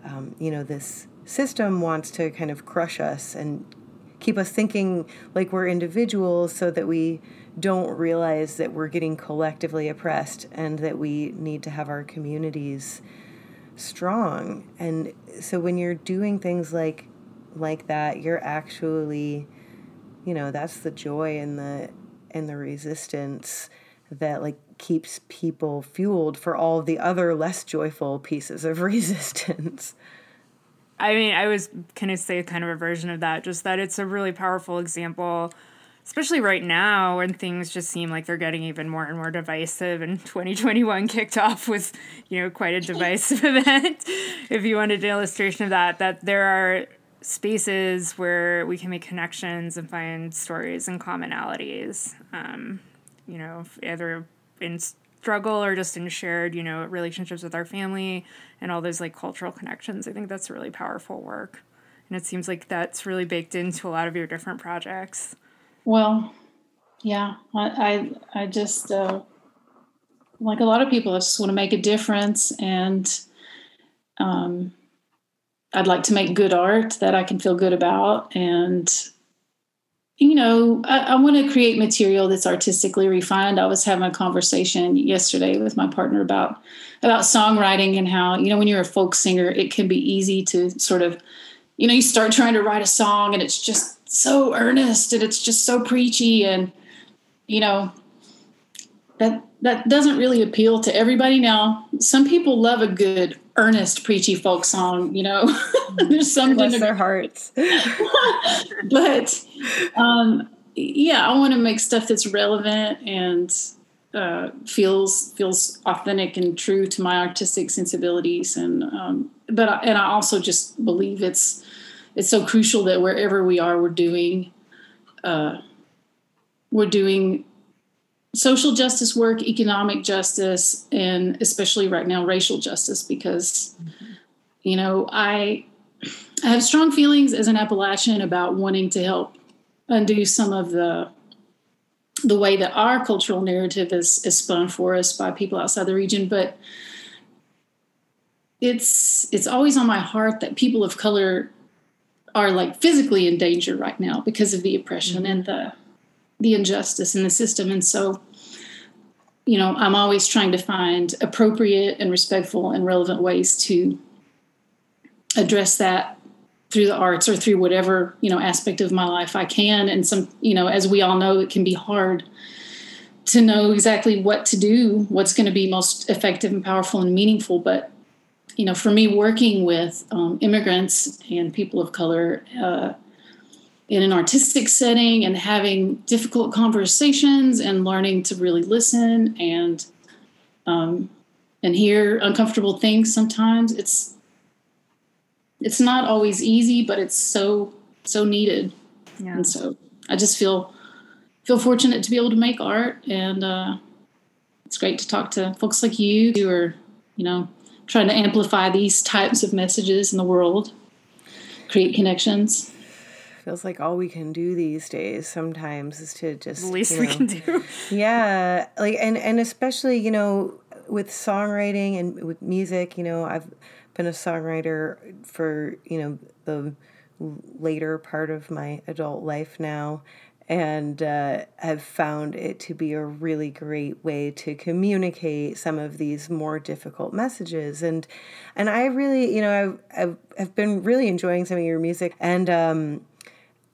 um, you know this system wants to kind of crush us and keep us thinking like we're individuals so that we don't realize that we're getting collectively oppressed and that we need to have our communities strong. And so when you're doing things like like that you're actually you know that's the joy and the and the resistance that like keeps people fueled for all the other less joyful pieces of resistance. I mean, I was kind of say kind of a version of that, just that it's a really powerful example, especially right now when things just seem like they're getting even more and more divisive. And 2021 kicked off with, you know, quite a divisive event. If you wanted an illustration of that, that there are spaces where we can make connections and find stories and commonalities. Um, you know, either in struggle or just in shared, you know, relationships with our family and all those like cultural connections. I think that's really powerful work. And it seems like that's really baked into a lot of your different projects. Well, yeah, I, I, I just, uh, like a lot of people, I just want to make a difference and, um, I'd like to make good art that I can feel good about. And, you know, I, I want to create material that's artistically refined. I was having a conversation yesterday with my partner about about songwriting and how, you know, when you're a folk singer, it can be easy to sort of, you know, you start trying to write a song and it's just so earnest and it's just so preachy and, you know, that that doesn't really appeal to everybody now some people love a good earnest preachy folk song you know? There's something Bless their hearts. But um, yeah i want to make stuff that's relevant and uh, feels feels authentic and true to my artistic sensibilities and um, but I, and i also just believe it's it's so crucial that wherever we are we're doing uh, we're doing social justice work, economic justice, and especially right now, racial justice, because, mm-hmm. you know, I, I have strong feelings as an Appalachian about wanting to help undo some of the the way that our cultural narrative is, is spun for us by people outside the region, but it's it's always on my heart that people of color are like physically in danger right now because of the oppression mm-hmm. and the the injustice in the system. And so, you know, I'm always trying to find appropriate and respectful and relevant ways to address that through the arts or through whatever, you know, aspect of my life I can. And some, you know, as we all know, it can be hard to know exactly what to do, what's going to be most effective and powerful and meaningful. But, you know, for me, working with um, immigrants and people of color, uh, in an artistic setting and having difficult conversations and learning to really listen and um, and hear uncomfortable things sometimes it's it's not always easy but it's so so needed yeah. and so i just feel feel fortunate to be able to make art and uh, it's great to talk to folks like you who are you know trying to amplify these types of messages in the world create connections feels like all we can do these days sometimes is to just the least you know, we can do. yeah, like and and especially you know with songwriting and with music, you know, I've been a songwriter for you know the later part of my adult life now and uh, have found it to be a really great way to communicate some of these more difficult messages and and I really you know I've, I've, I've been really enjoying some of your music and um,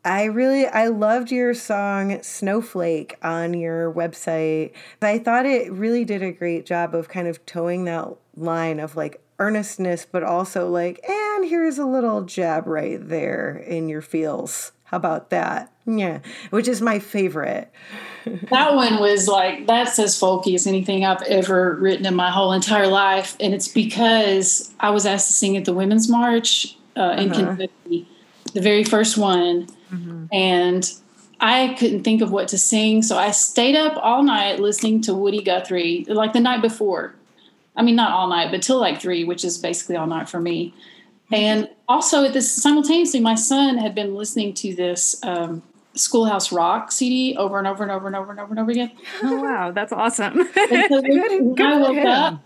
I really I loved your song Snowflake on your website. I thought it really did a great job of kind of toeing that line of like earnestness but also like and here's a little jab right there in your feels. How about that? Yeah, which is my favorite. that one was like that's as folky as anything I've ever written in my whole entire life, and it's because I was asked to sing at the Women's March uh, in uh-huh. Kentucky, the very first one, mm-hmm. and I couldn't think of what to sing, so I stayed up all night listening to Woody Guthrie, like the night before. I mean, not all night, but till like three, which is basically all night for me. And also at this simultaneously, my son had been listening to this um, Schoolhouse Rock CD over and over and over and over and over and over again. Oh wow, that's awesome! so when, I woke up,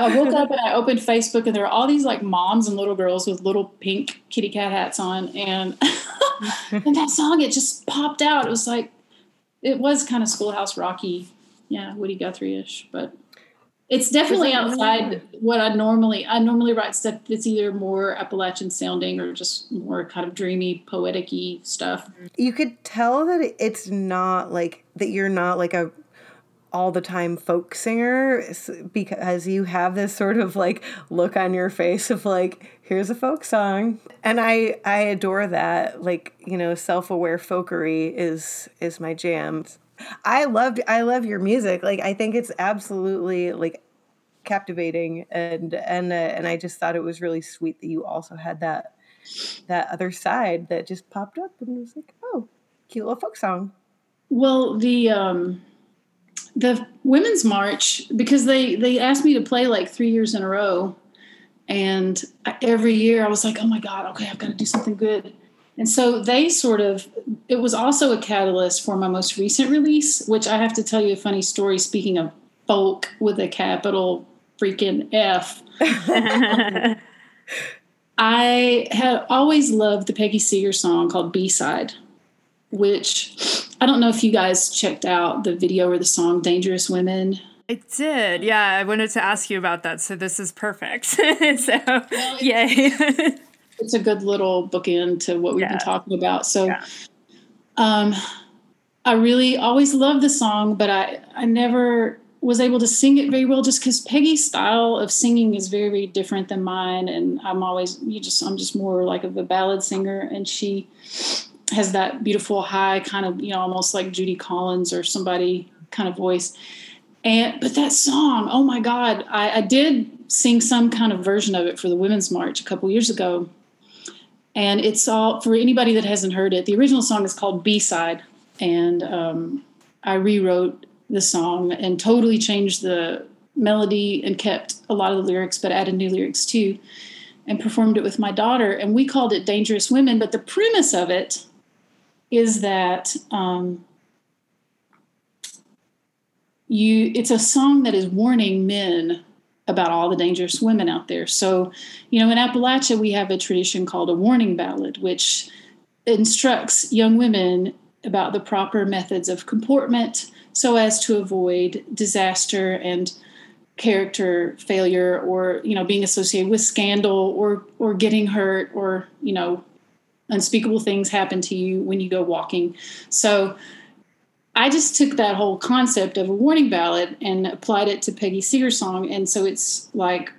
I woke up and I opened Facebook, and there were all these like moms and little girls with little pink kitty cat hats on, and and that song it just popped out. It was like it was kind of Schoolhouse Rocky, yeah, Woody Guthrie ish, but it's definitely outside what I normally I normally write stuff that's either more Appalachian sounding or just more kind of dreamy, poetic-y stuff. You could tell that it's not like that you're not like a all the time folk singer because you have this sort of like look on your face of like here's a folk song and i i adore that like you know self-aware folkery is is my jam I loved I love your music. Like I think it's absolutely like captivating and and uh, and I just thought it was really sweet that you also had that that other side that just popped up and was like, "Oh, cute little folk song." Well, the um the women's march because they they asked me to play like 3 years in a row and every year I was like, "Oh my god, okay, I've got to do something good." And so they sort of, it was also a catalyst for my most recent release, which I have to tell you a funny story. Speaking of folk with a capital freaking F. I have always loved the Peggy Seeger song called B Side, which I don't know if you guys checked out the video or the song Dangerous Women. I did. Yeah, I wanted to ask you about that. So this is perfect. so, well, yay it's a good little bookend to what we've yeah. been talking about. So, yeah. um, I really always loved the song, but I I never was able to sing it very well just because Peggy's style of singing is very very different than mine, and I'm always you just I'm just more like of a ballad singer, and she has that beautiful high kind of you know almost like Judy Collins or somebody kind of voice. And but that song, oh my God, I, I did sing some kind of version of it for the Women's March a couple years ago and it's all for anybody that hasn't heard it. The original song is called B Side, and um, I rewrote the song and totally changed the melody and kept a lot of the lyrics, but added new lyrics too, and performed it with my daughter. And we called it Dangerous Women. But the premise of it is that um, you it's a song that is warning men about all the dangerous women out there. So, you know, in Appalachia, we have a tradition called a warning ballad, which instructs young women about the proper methods of comportment so as to avoid disaster and character failure or you know being associated with scandal or or getting hurt or you know unspeakable things happen to you when you go walking so I just took that whole concept of a warning ballad and applied it to Peggy Seeger's song. And so it's like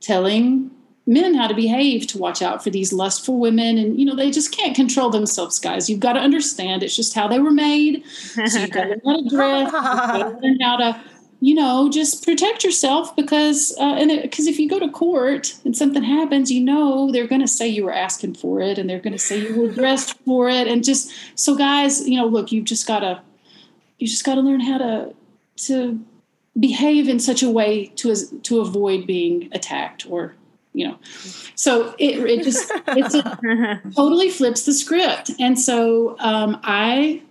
telling men how to behave to watch out for these lustful women. And, you know, they just can't control themselves, guys. You've got to understand it's just how they were made. So you've got to learn how to dress, learn how to, you know, just protect yourself because, uh, and because if you go to court and something happens, you know, they're going to say you were asking for it and they're going to say you were dressed for it. And just, so guys, you know, look, you've just got to, you just got to learn how to to behave in such a way to to avoid being attacked or you know so it, it just it's totally flips the script and so um, i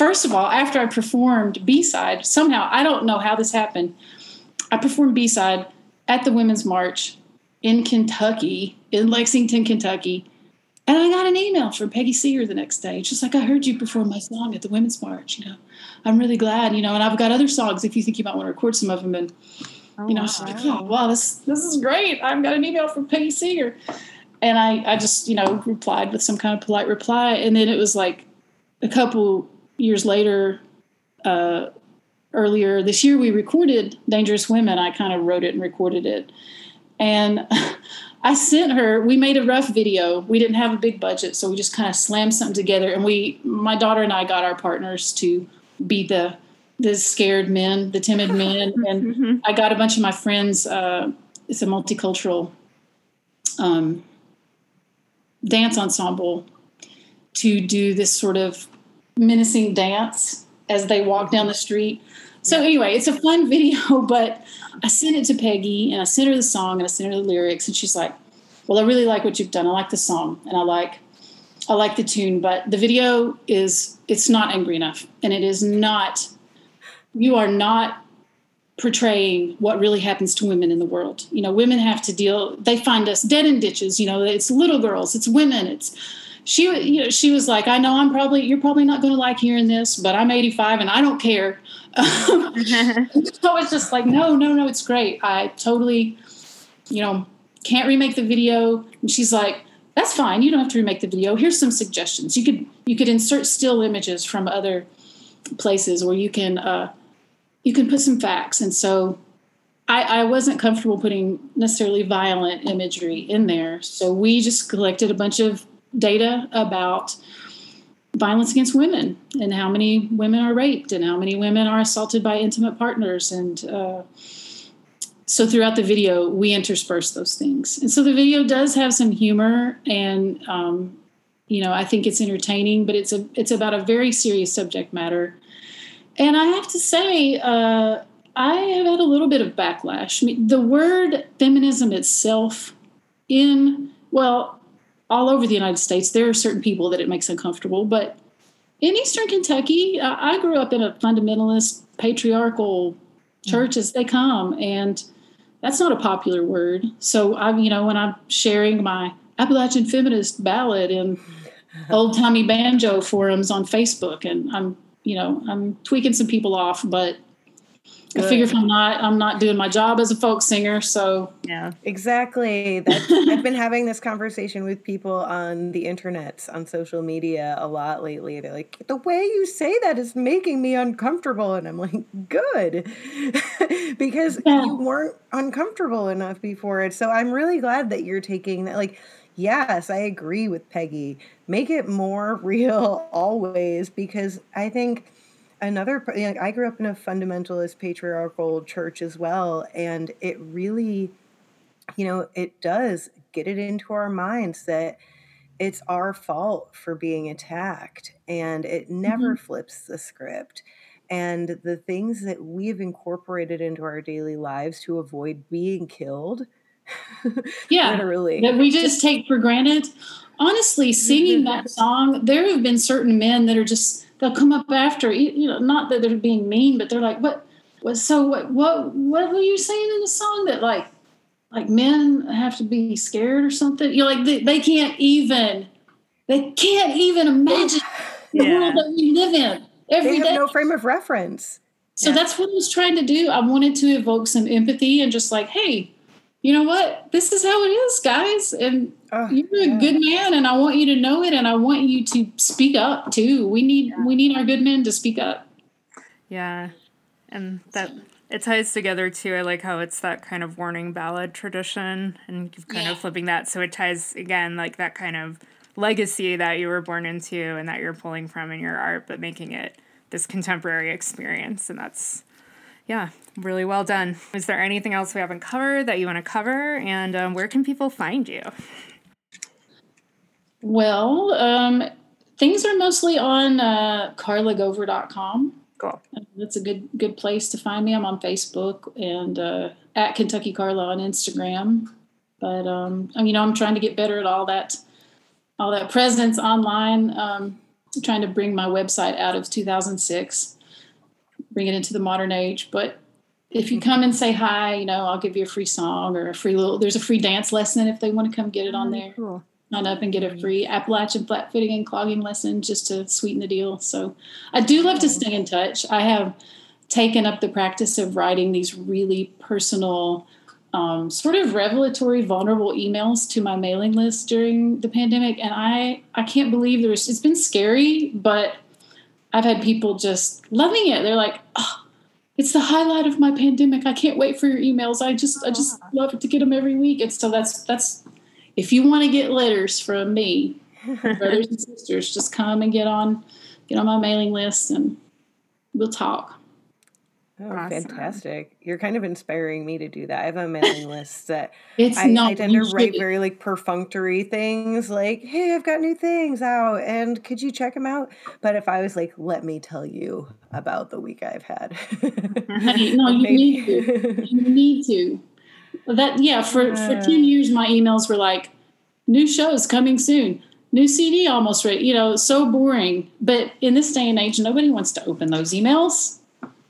first of all after i performed b-side somehow i don't know how this happened i performed b-side at the women's march in kentucky in lexington kentucky And I got an email from Peggy Seeger the next day. She's like, I heard you perform my song at the Women's March. You know, I'm really glad. You know, and I've got other songs if you think you might want to record some of them. And oh, you know, wow. like, oh wow, this this is great. I've got an email from Peggy Seeger, and I I just you know replied with some kind of polite reply, and then it was like a couple years later. Uh, earlier this year, we recorded "Dangerous Women." I kind of wrote it and recorded it, and I sent her. We made a rough video. We didn't have a big budget, so we just kind of slammed something together. And we, my daughter and I, got our partners to be the the scared men, the timid men, and mm-hmm. I got a bunch of my friends. Uh, it's a multicultural um, dance ensemble to do this sort of menacing dance as they walk down the street. So anyway, it's a fun video, but I sent it to Peggy and I sent her the song and I sent her the lyrics and she's like, "Well, I really like what you've done. I like the song and I like I like the tune, but the video is it's not angry enough and it is not you are not portraying what really happens to women in the world. You know, women have to deal they find us dead in ditches, you know, it's little girls, it's women, it's she you know she was like i know i'm probably you're probably not going to like hearing this but i'm 85 and i don't care so it's just like, no, no, no, it's great. I totally, you know, can't remake the video. And she's like, that's fine. You don't have to remake the video. Here's some suggestions. You could you could insert still images from other places, or you can uh, you can put some facts. And so I, I wasn't comfortable putting necessarily violent imagery in there. So we just collected a bunch of data about violence against women and how many women are raped and how many women are assaulted by intimate partners. And uh, so throughout the video we intersperse those things. And so the video does have some humor and um, you know i think it's entertaining but it's a it's about a very serious subject matter. And i have to say uh, i have had a little bit of backlash. I mean, the word feminism itself in well all over the United States, there are certain people that it makes uncomfortable. But in Eastern Kentucky, I grew up in a fundamentalist, patriarchal church as they come, and that's not a popular word. So I'm, you know, when I'm sharing my Appalachian feminist ballad in old timey banjo forums on Facebook, and I'm, you know, I'm tweaking some people off, but Good. I figure if I'm not, I'm not doing my job as a folk singer. So yeah, exactly. That I've been having this conversation with people on the internet, on social media a lot lately. They're like, the way you say that is making me uncomfortable, and I'm like, good, because yeah. you weren't uncomfortable enough before it. So I'm really glad that you're taking that. Like, yes, I agree with Peggy. Make it more real always, because I think another i grew up in a fundamentalist patriarchal church as well and it really you know it does get it into our minds that it's our fault for being attacked and it never mm-hmm. flips the script. And the things that we've incorporated into our daily lives to avoid being killed yeah literally. that we just take for granted. Honestly singing that song there have been certain men that are just they'll come up after you know not that they're being mean but they're like what what so what what what were you saying in the song that like like men have to be scared or something you're like they, they can't even they can't even imagine the yeah. world that we live in every they have day. no frame of reference so yeah. that's what i was trying to do i wanted to evoke some empathy and just like hey you know what? This is how it is, guys. And oh, you're yeah. a good man, and I want you to know it, and I want you to speak up too. We need yeah. we need our good men to speak up. Yeah, and that it ties together too. I like how it's that kind of warning ballad tradition, and kind yeah. of flipping that, so it ties again like that kind of legacy that you were born into and that you're pulling from in your art, but making it this contemporary experience, and that's yeah, really well done. Is there anything else we haven't covered that you want to cover? And um, where can people find you? Well, um, things are mostly on uh, carlagover.com. Cool. That's a good good place to find me. I'm on Facebook and uh, at Kentucky Carla on Instagram. But um, you know, I'm trying to get better at all that all that presence online. Um, trying to bring my website out of 2006 bring it into the modern age. But if you come and say hi, you know, I'll give you a free song or a free little. There's a free dance lesson if they want to come get it on there. Cool. sign up and get a free Appalachian flat footing and clogging lesson just to sweeten the deal. So I do love to stay in touch. I have taken up the practice of writing these really personal, um, sort of revelatory, vulnerable emails to my mailing list during the pandemic, and I I can't believe there's it's been scary, but I've had people just loving it. They're like, oh, it's the highlight of my pandemic. I can't wait for your emails. I just I just love to get them every week. And so that's that's if you want to get letters from me, brothers and sisters, just come and get on get on my mailing list and we'll talk. Oh, Awesome. fantastic. You're kind of inspiring me to do that. I have a mailing list that It's I, not I tend to write very like perfunctory things like, hey, I've got new things out and could you check them out? But if I was like, let me tell you about the week I've had. No, you need to. You need to. That yeah, for for ten years my emails were like, new shows coming soon, new CD almost ready. You know, so boring. But in this day and age, nobody wants to open those emails.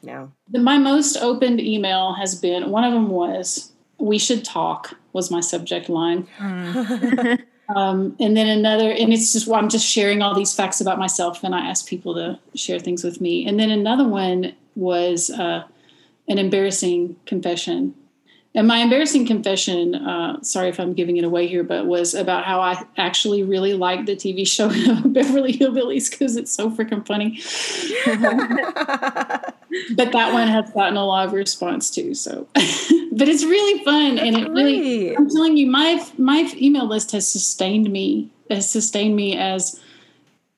No. The, my most opened email has been one of them was "We should talk" was my subject line. Um, and then another, and it's just I'm just sharing all these facts about myself, and I ask people to share things with me. And then another one was uh, an embarrassing confession. And my embarrassing confession, uh, sorry if I'm giving it away here, but was about how I actually really liked the TV show Beverly Hillbillies because it's so freaking funny. but that one has gotten a lot of response too. So, but it's really fun, and it really, I'm telling you, my my email list has sustained me. Has sustained me as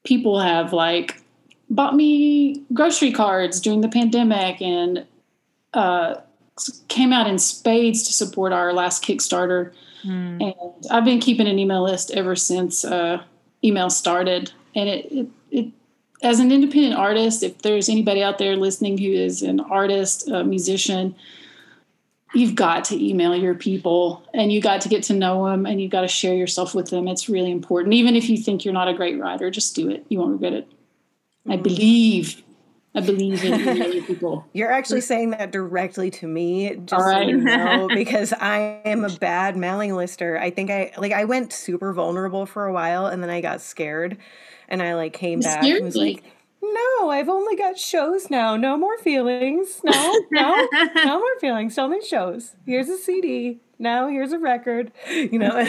people have like bought me grocery cards during the pandemic and uh, came out in spades to support our last Kickstarter. And I've been keeping an email list ever since uh, email started. And it, it, it, as an independent artist, if there's anybody out there listening who is an artist, a musician, you've got to email your people and you got to get to know them and you've got to share yourself with them. It's really important. Even if you think you're not a great writer, just do it. You won't regret it. I believe. I believe in people. You're actually saying that directly to me, just All so you know, because I am a bad mailing lister. I think I like I went super vulnerable for a while, and then I got scared, and I like came You back and was me. like, "No, I've only got shows now. No more feelings. No, no, no more feelings. Only shows. Here's a CD. Now here's a record. You know."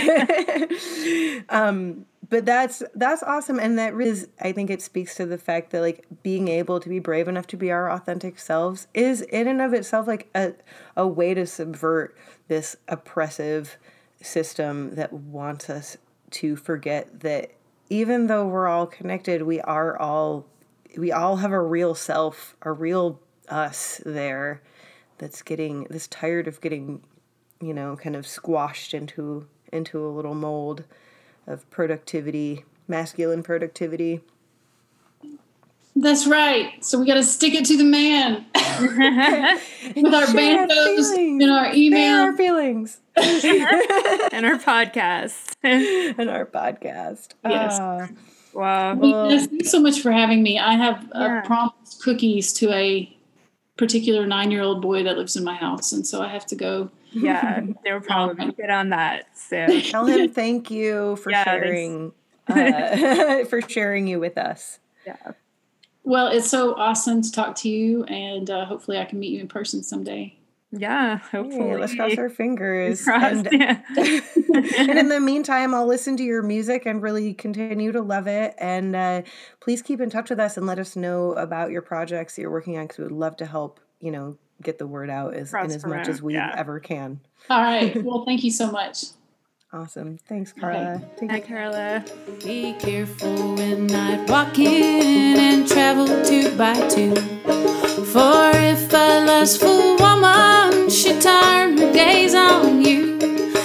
um, but that's that's awesome. And that is i think it speaks to the fact that like being able to be brave enough to be our authentic selves is in and of itself like a, a way to subvert this oppressive system that wants us to forget that even though we're all connected we are all we all have a real self a real us there that's getting that's tired of getting you know kind of squashed into into a little mold of productivity, masculine productivity. That's right. So we got to stick it to the man with our Share our bandos feelings. and our Share email. our feelings and our podcast. and our podcast. Yes. Ah, wow. Yes, thanks so much for having me. I have Yeah. uh, promised cookies to a particular nine-year-old boy that lives in my house, and so I have to go. Yeah, they were probably gonna get on that. So tell him thank you for Yeah, sharing uh, for sharing you with us. yeah. Well, it's so awesome to talk to you, and uh, hopefully, I can meet you in person someday. Yeah, Hey, hopefully. let's cross our fingers. Crossed, And, yeah. and in the meantime, I'll listen to your music and really continue to love it. And uh, please keep in touch with us and let us know about your projects that you're working on because we would love to help, you know, get the word out as, in as much as we yeah. ever can. All right. Well, thank you so much. Awesome. Thanks, Carla. Take Hi, care. Carla. Be careful when night walking and travel two by two. For if a lustful woman should turn her gaze on you,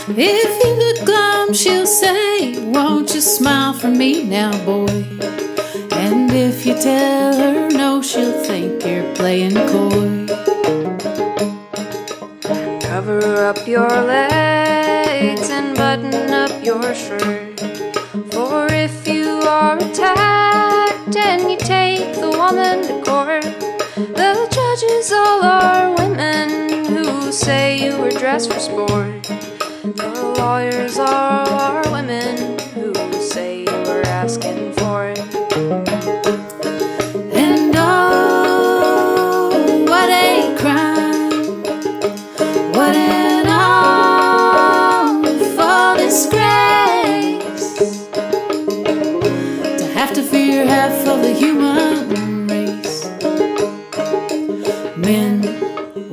if you look glum, she'll say, Won't you smile for me now, boy? And if you tell her no, she'll think you're playing coy. Cover up your legs and button up your shirt. For if you are attacked and you take the woman to court, the judges all are women who say you were dressed for sport. The lawyers all are women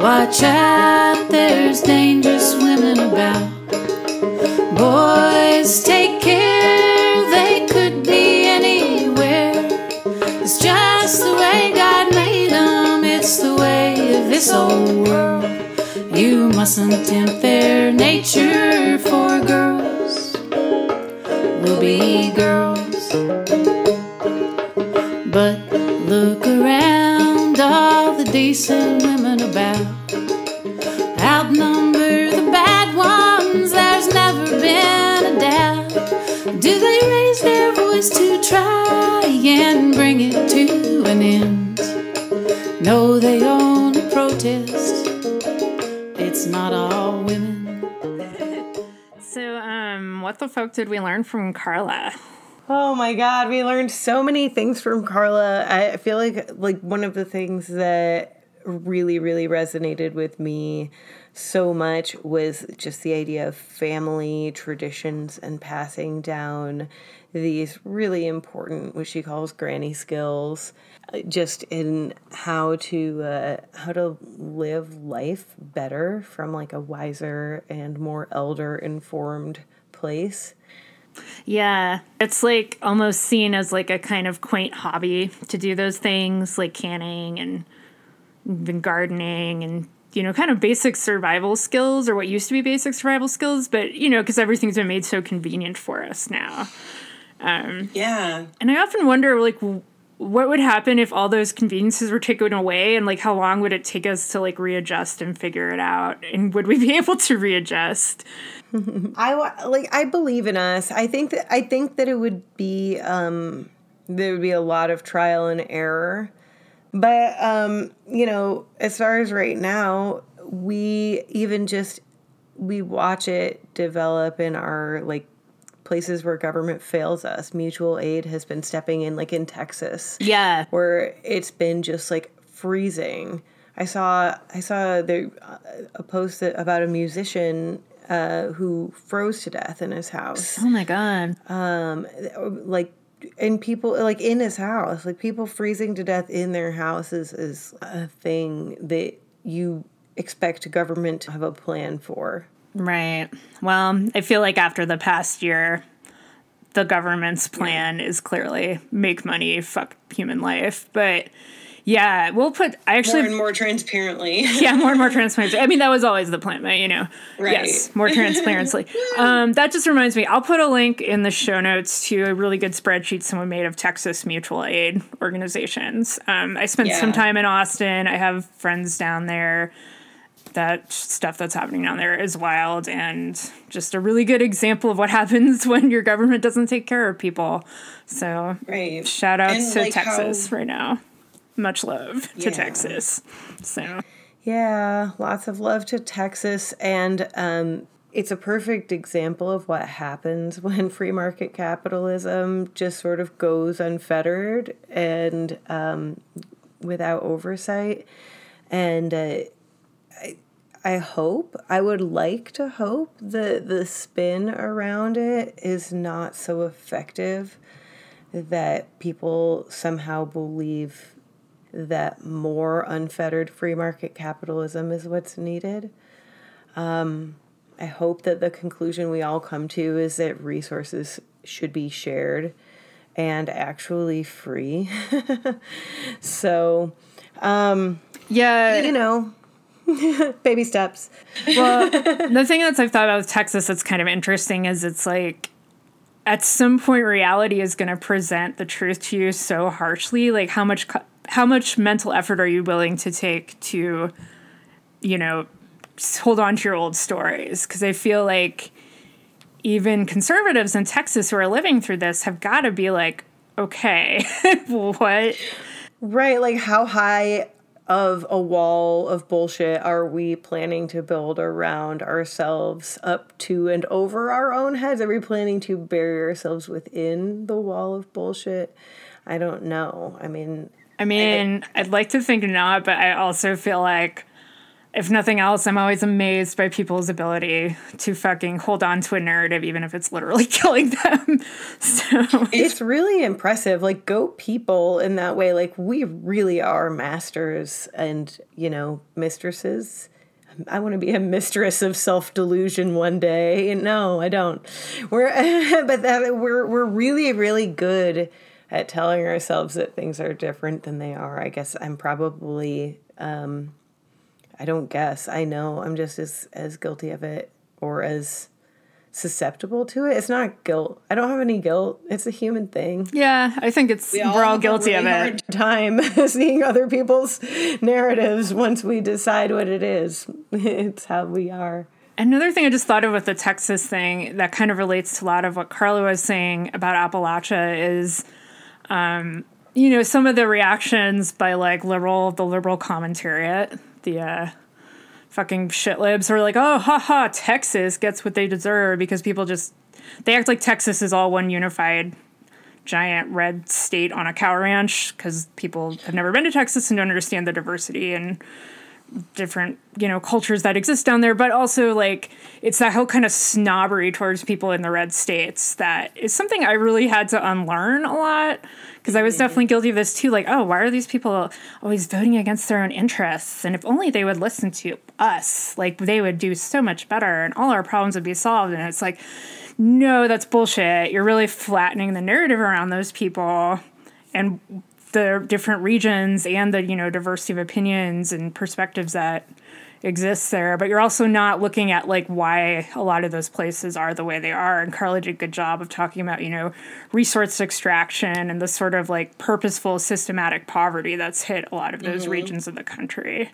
watch out! There's dangerous women about. Boys, take care! They could be anywhere. It's just the way God made them. It's the way of this old world. You mustn't tempt their nature for girls. Will be did we learn from Carla? Oh my god, we learned so many things from Carla. I feel like like one of the things that really really resonated with me so much was just the idea of family traditions and passing down these really important what she calls granny skills just in how to uh, how to live life better from like a wiser and more elder informed place Yeah, it's like almost seen as like a kind of quaint hobby to do those things like canning and even gardening and you know kind of basic survival skills or what used to be basic survival skills, but you know because everything's been made so convenient for us now. Um, yeah And I often wonder like w- what would happen if all those conveniences were taken away and like how long would it take us to like readjust and figure it out and would we be able to readjust? I like I believe in us. I think that I think that it would be um there would be a lot of trial and error. But um you know, as far as right now, we even just we watch it develop in our like places where government fails us. Mutual aid has been stepping in like in Texas Yeah. where it's been just like freezing. I saw I saw the uh, a post that, about a musician uh, who froze to death in his house, Oh my god. like and people like in his house, like people freezing to death in their houses is a thing that you expect government to have a plan for. Right. Well, I feel like after the past year, the government's plan is clearly make money, fuck human life. But yeah, we'll put. I actually, more transparently. yeah, more and more transparency. I mean, that was always the plan, but you know, Right. yes, more transparency. um, that just reminds me. I'll put a link in the show notes to a really good spreadsheet someone made of Texas mutual aid organizations. Um, I spent some time in Austin. I have friends down there. That stuff that's happening down there is wild and just a really good example of what happens when your government doesn't take care of people. So Right. shout out And, to like, how- Texas right now. Much love to Texas. So Yeah, lots of love to Texas. And um, it's a perfect example of what happens when free market capitalism just sort of goes unfettered and um, without oversight. And uh, I, hope, I would like to hope that the spin around it is not so effective that people somehow believe that more unfettered free market capitalism is what's needed. Um, I hope that the conclusion we all come to is that resources should be shared and actually free. so, yeah, you know, baby steps. well, the thing that's I've thought about with Texas that's kind of interesting is it's like at some point reality is going to present the truth to you so harshly. Like how much how much mental effort are you willing to take to, you know, hold on to your old stories? Because I feel like even conservatives in Texas who are living through this have got to be like, okay, what? Right, like how high of a wall of bullshit are we planning to build around ourselves up to and over our own heads? Are we planning to bury ourselves within the wall of bullshit? I don't know. I mean, I mean, I'd like to think not, but I also feel like if nothing else, I'm always amazed by people's ability to fucking hold on to a narrative, even if it's literally killing them. so it's really impressive. Like, go people in that way. Like, we really are masters and, you know, mistresses. I want to be a mistress of self delusion one day. No, I don't. We're, but that we're we're really really good at telling ourselves that things are different than they are. I guess I'm probably um, I don't guess. I know I'm just as as guilty of it or as susceptible to it. It's not guilt. I don't have any guilt. It's a human thing. Yeah, I think it's we are all, all guilty really of it. Time seeing other people's narratives once we decide what it is. it's how we are. Another thing I just thought of with the Texas thing that kind of relates to a lot of what Carla was saying about Appalachia is um, you know, some of the reactions by like liberal the liberal commentariat the uh, fucking shit libs are like, oh, haha, Texas gets what they deserve because people just they act like Texas is all one unified giant red state on a cow ranch because people have never been to Texas and don't understand the diversity and different you know cultures that exist down there but also like it's that whole kind of snobbery towards people in the red states that is something i really had to unlearn a lot because i was mm-hmm. definitely guilty of this too like oh why are these people always voting against their own interests? And if only they would listen to us like they would do so much better and all our problems would be solved. And it's like no that's bullshit. You're really flattening the narrative around those people. And the different regions and the you know diversity of opinions and perspectives that exists there. But you're also not looking at like why a lot of those places are the way they are. And carla did a good job of talking about you know resource extraction and the sort of like purposeful systematic poverty that's hit a lot of those mm-hmm. regions of the country.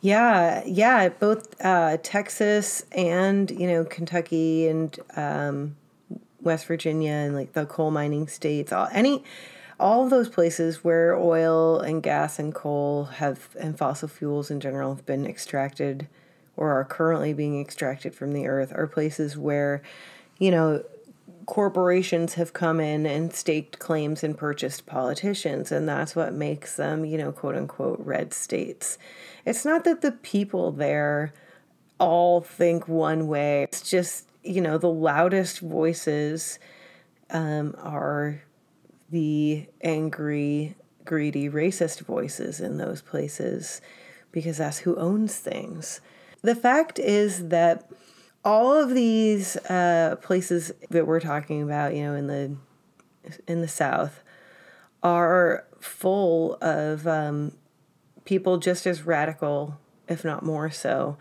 Yeah yeah both uh, texas and you know kentucky and um, west virginia and like the coal mining states all any all of those places where oil and gas and coal have and fossil fuels in general have been extracted or are currently being extracted from the earth are places where you know corporations have come in and staked claims and purchased politicians and that's what makes them you know quote unquote red states. It's not that the people there all think one way. It's just you know the loudest voices um, are the angry, greedy, racist voices in those places because that's who owns things. The fact is that all of these uh, places that we're talking about, you know, in the in the South, are full of um, people just as radical, if not more so,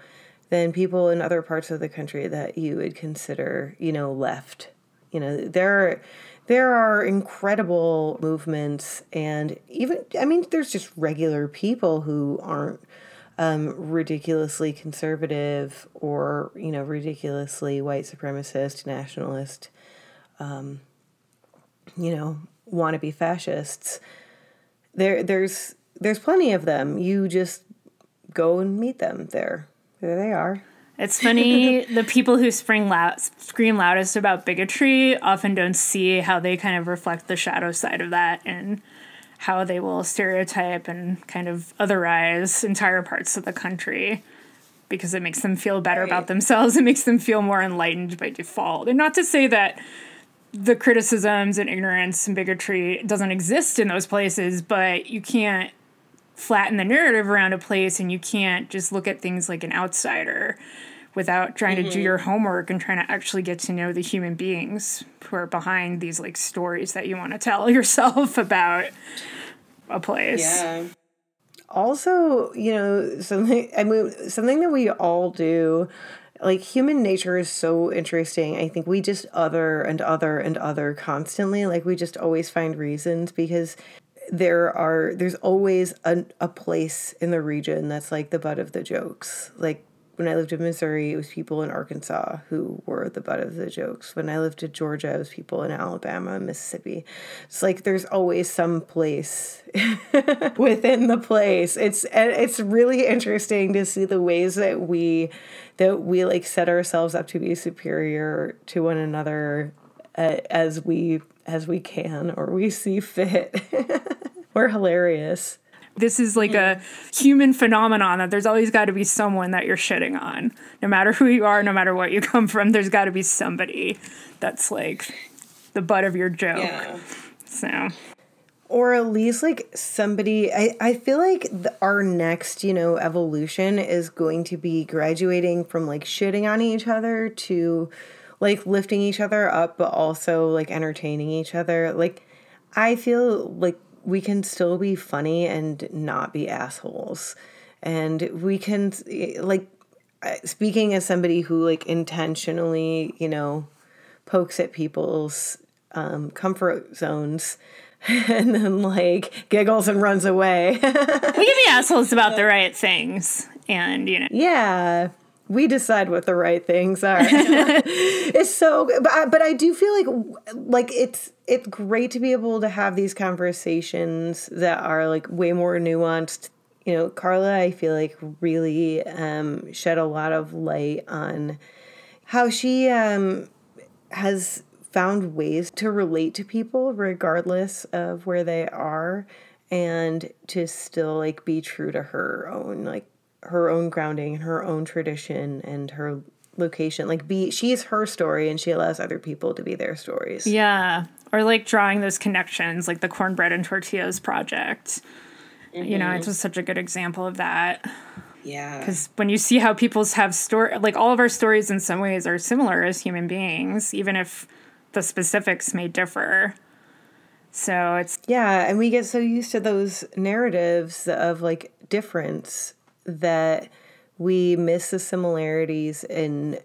than people in other parts of the country that you would consider, you know, left. You know, there are there are incredible movements and even i mean there's just regular people who aren't um, ridiculously conservative or you know ridiculously white supremacist nationalist um, you know wannabe fascists. There there's there's plenty of them. You just go and meet them there. There they are it's funny, the people who spring loud, scream loudest about bigotry often don't see how they kind of reflect the shadow side of that and how they will stereotype and kind of otherize entire parts of the country because it makes them feel better right. about themselves. It makes them feel more enlightened by default. And not to say that the criticisms and ignorance and bigotry doesn't exist in those places, but you can't flatten the narrative around a place and you can't just look at things like an outsider without trying mm-hmm. to do your homework and trying to actually get to know the human beings who are behind these like stories that you want to tell yourself about a place. Yeah. Also, you know, something I mean something that we all do like human nature is so interesting. I think we just other and other and other constantly. Like we just always find reasons because there are there's always a, a place in the region that's like the butt of the jokes like when I lived in Missouri, it was people in Arkansas who were the butt of the jokes. When I lived in Georgia, it was people in Alabama, Mississippi. It's like there's always some place within the place. It's it's really interesting to see the ways that we that we like set ourselves up to be superior to one another uh, as we as we can or we see fit. We're hilarious. This is like a human phenomenon that there's always got to be someone that you're shitting on. No matter who you are, no matter what you come from, there's got to be somebody that's like the butt of your joke. Yeah. So, or at least like somebody i, I feel like the, our next you know evolution is going to be graduating from like shitting on each other to like lifting each other up but also like entertaining each other like i feel like we can still be funny and not be assholes and we can like speaking as somebody who like intentionally you know pokes at people's um, comfort zones and then like giggles and runs away. we can be assholes about the right things, and you know. Yeah, we decide what the right things are. it's so, but I, but I do feel like like it's it's great to be able to have these conversations that are like way more nuanced. You know, Carla, I feel like really um, shed a lot of light on how she um, has found ways to relate to people regardless of where they are and to still like be true to her own like her own grounding and her own tradition and her location. Like be she's her story and she allows other people to be their stories. Yeah. Or like drawing those connections like the cornbread and tortillas project. Mm-hmm. you know it's just such a good example of that. Yeah. Because when you see how people's have story like all of our stories in some ways are similar as human beings even if the specifics may differ. So it's yeah, and we get so used to those narratives of like difference that we miss the similarities in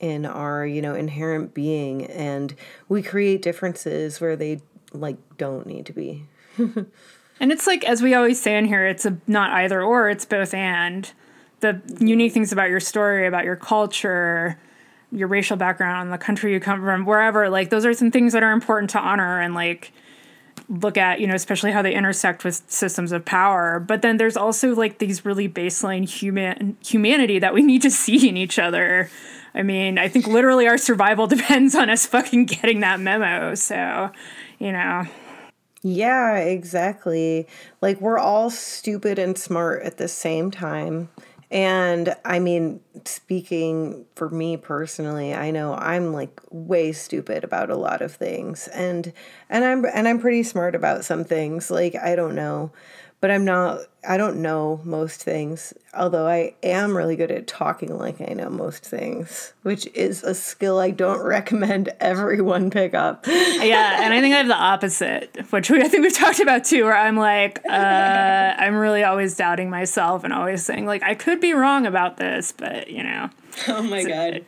in our you know inherent being and we create differences where they like don't need to be. And it's like as we always say in here it's a not either or it's both and. The unique things about your story about your culture your racial background, the country you come from, wherever, like those are some things that are important to honor and like look at, you know, especially how they intersect with systems of power. But then there's also like these really baseline human humanity that we need to see in each other. I mean, I think literally our survival depends on us fucking getting that memo. So, you know. Yeah, exactly. Like we're all stupid and smart at the same time. And I mean, speaking for me personally, I know I'm like way stupid about a lot of things and and I'm and I'm pretty smart about some things. Like I don't know but I'm not, I don't know most things, although I am really good at talking like I know most things, which is a skill I don't recommend everyone pick up. yeah, and I think I have the opposite, which we, I think we've talked about too, where I'm like, uh, I'm really always doubting myself and always saying, like, I could be wrong about this, but you know. Oh my God.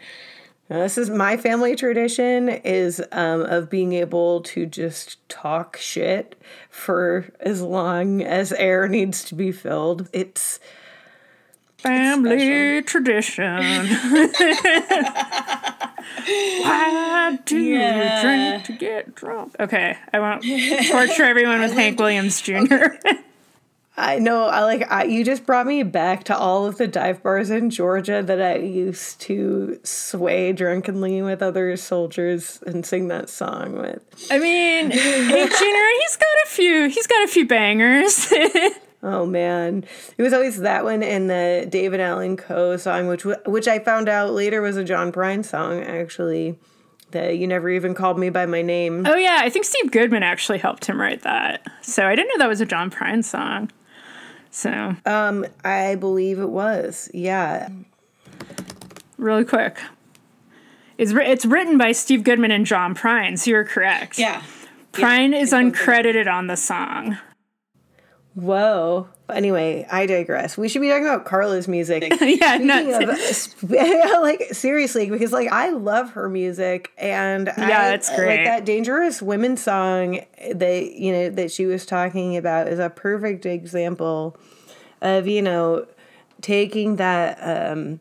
Now, this is my family tradition is um, of being able to just talk shit for as long as air needs to be filled. It's family tradition. Why do yeah. you drink to get drunk? Okay, I won't torture everyone with Hank Williams Jr. I know. I like. I, you just brought me back to all of the dive bars in Georgia that I used to sway drunkenly with other soldiers and sing that song with. I mean, Jr. He's got a few. He's got a few bangers. oh man, it was always that one and the David Allan Coe song, which which I found out later was a John Prine song actually. That you never even called me by my name. Oh yeah, I think Steve Goodman actually helped him write that. So I didn't know that was a John Prine song. So, um, I believe it was. Yeah. Really quick. It's, it's written by Steve Goodman and John Prine, so you're correct. Yeah. Prine yeah, is uncredited on the song. Whoa. Anyway, I digress. We should be talking about Carla's music. yeah, no. like seriously, because like I love her music, and yeah, I, it's great. Like that "Dangerous Women" song that you know that she was talking about is a perfect example of you know taking that um,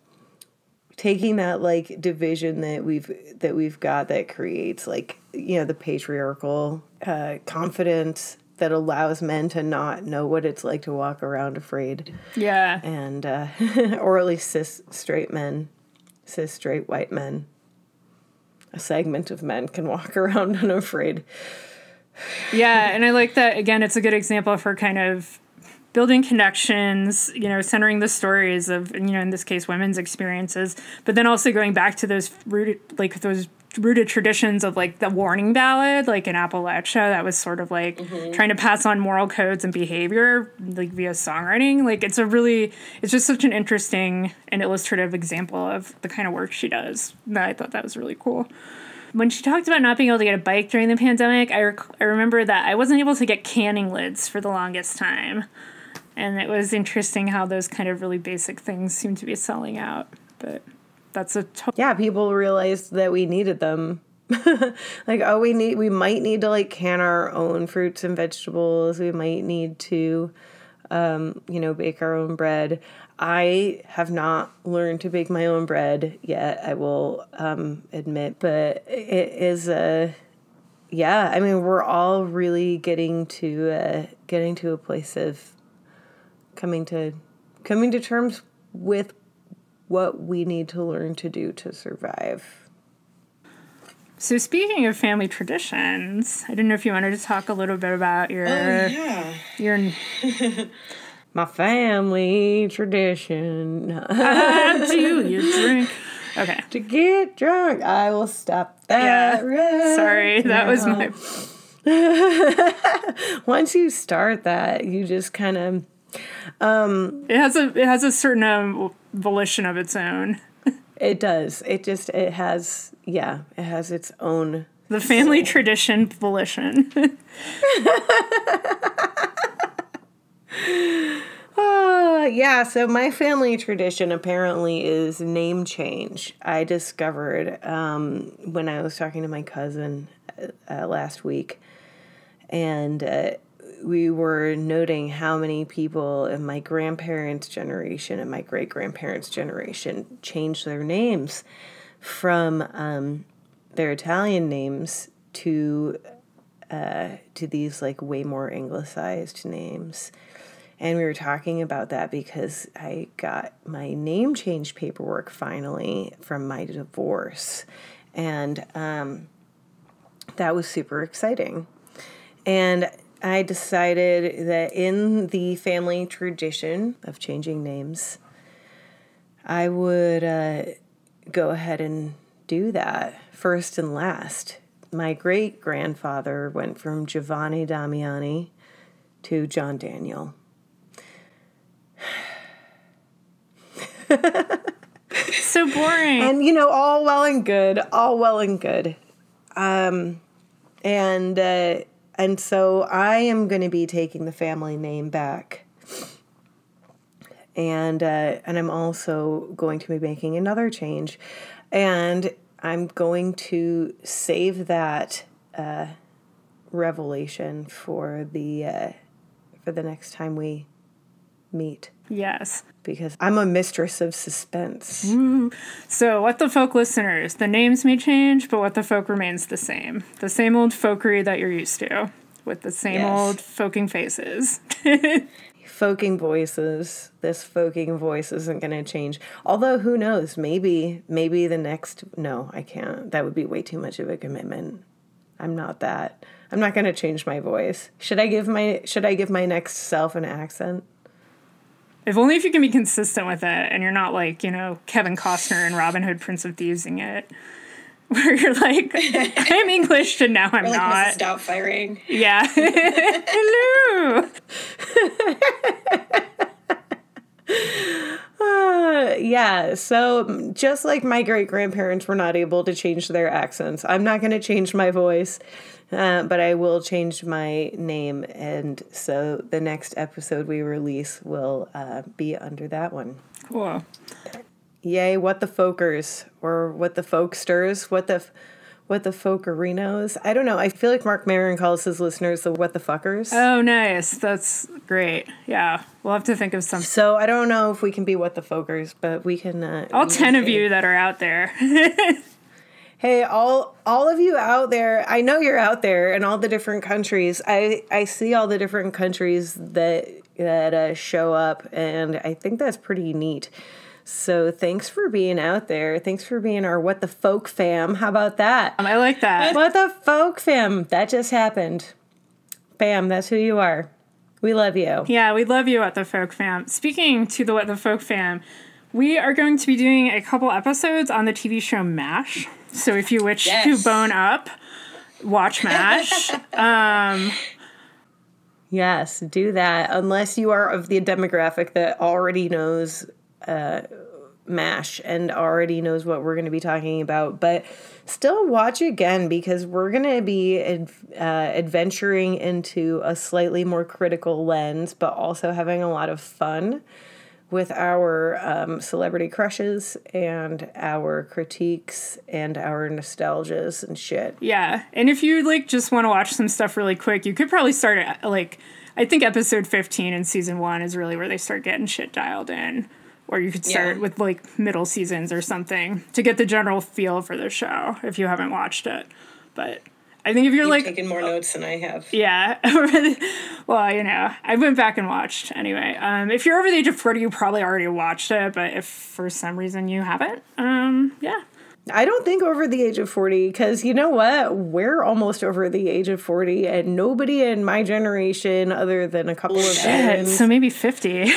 taking that like division that we've that we've got that creates like you know the patriarchal uh, confidence that allows men to not know what it's like to walk around afraid. Yeah. and uh, or at least cis straight men cis straight white men. A segment of men can walk around unafraid. Yeah, and I like that again it's a good example for kind of building connections, you know, centering the stories of you know, in this case women's experiences, but then also going back to those rooted like those rooted traditions of like the warning ballad, like in Appalachia, that was sort of like mm-hmm. trying to pass on moral codes and behavior, like via songwriting. Like it's a really, it's just such an interesting and illustrative example of the kind of work she does. That I thought that was really cool when she talked about not being able to get a bike during the pandemic, I, rec- I remember that I wasn't able to get canning lids for the longest time. And it was interesting how those kind of really basic things seem to be selling out. But that's a to- yeah people realized that we needed them. Like oh we need we might need to like can our own fruits and vegetables. We might need to um, you know bake our own bread. I have not learned to bake my own bread yet i will um, admit but it is a yeah i mean we're all really getting to uh, getting to a place of coming to coming to terms with what we need to learn to do to survive. so speaking of family traditions, I didn't know if you wanted to talk a little bit about your oh, yeah, your My family tradition how do you drink? Okay. to get drunk. I will stop that. right Sorry, that was my Once you start that, you just kind of it has a it has a certain um, volition of its own. it does. It just it has yeah, it has its own The family tradition volition. Uh, yeah, so my family tradition apparently is name change. I discovered um, when I was talking to my cousin uh, uh, last week, and uh, we were noting how many people in my grandparents' generation and my great grandparents' generation changed their names from um, their Italian names to uh, to these like way more anglicized names. And we were talking about that because I got my name change paperwork finally from my divorce. And um, that was super exciting. And I decided that in the family tradition of changing names, I would uh, go ahead and do that first and last. My great grandfather went from Giovanni Damiani to John Daniel. so boring. and you know all well and good all well and good um and uh and so i am going to be taking the family name back. And uh and i'm also going to be making another change. And i'm going to save that uh revelation for the uh for the next time we meet yes. because i'm a mistress of suspense. Mm. So, what the folk listeners, the names may change, but what the folk remains the same. The same old folkery that you're used to, with the same Yes. old folking faces. folking voices. This folking voice isn't going to change. Although who knows? Maybe maybe the next no i can't. That would be way too much of a commitment. I'm not that. I'm not going to change my voice. Should i give my should i give my next self an accent if only if you can be consistent with it and you're not like, you know, Kevin Costner and Robin Hood Prince of Thievesing it. Where you're like, I'm English and now I'm not. doubtfiring Yeah. Hello. Uh, yeah, so just like my great grandparents were not able to change their accents, I'm not going to change my voice, uh, but I will change my name. And so the next episode we release will uh, be under that one. Cool. Yay, what the folkers, or what the folksters, what the. f- what the folkerinos. I don't know. I feel like Marc Maron calls his listeners the what the fuckers. Oh, nice. That's great. Yeah, we'll have to think of something. so I don't know if we can be what the folkers, but we can. Uh, All ten of you that are out there. Hey, all all of you out there, I know you're out there in all the different countries. I I see all the different countries that that uh, show up, and I think that's pretty neat. So thanks for being out there. Thanks for being our what the folk fam. How about that? I like that. What the folk fam? That just happened. Bam, that's who you are. We love you. Yeah, we love you at the Folk Fam. Speaking to the What the Folk Fam, we are going to be doing a couple episodes on the TV show MASH. So if you wish Yes. to bone up, watch MASH. Yes, do that. Unless you are of the demographic that already knows uh, MASH and already knows what we're going to be talking about. But still watch again because we're going to be ad- uh, adventuring into a slightly more critical lens, but also having a lot of fun with our um, celebrity crushes and our critiques and our nostalgias and shit. yeah, and if you like just want to watch some stuff really quick, you could probably start at like I think episode 15 in season 1 is really where they start getting shit dialed in. Or you could start Yeah. with like middle seasons or something to get the general feel for the show if you haven't watched it. But I think if you're like taken more notes than I have. Yeah. well, you know, I went back and watched anyway. Um, if you're over the age of 40, you probably already watched it, but if for some reason you haven't, um, yeah. I don't think over the age of 40 because you know what? We're almost over the age of 40, and nobody in my generation, other than a couple of veterans, So maybe 50.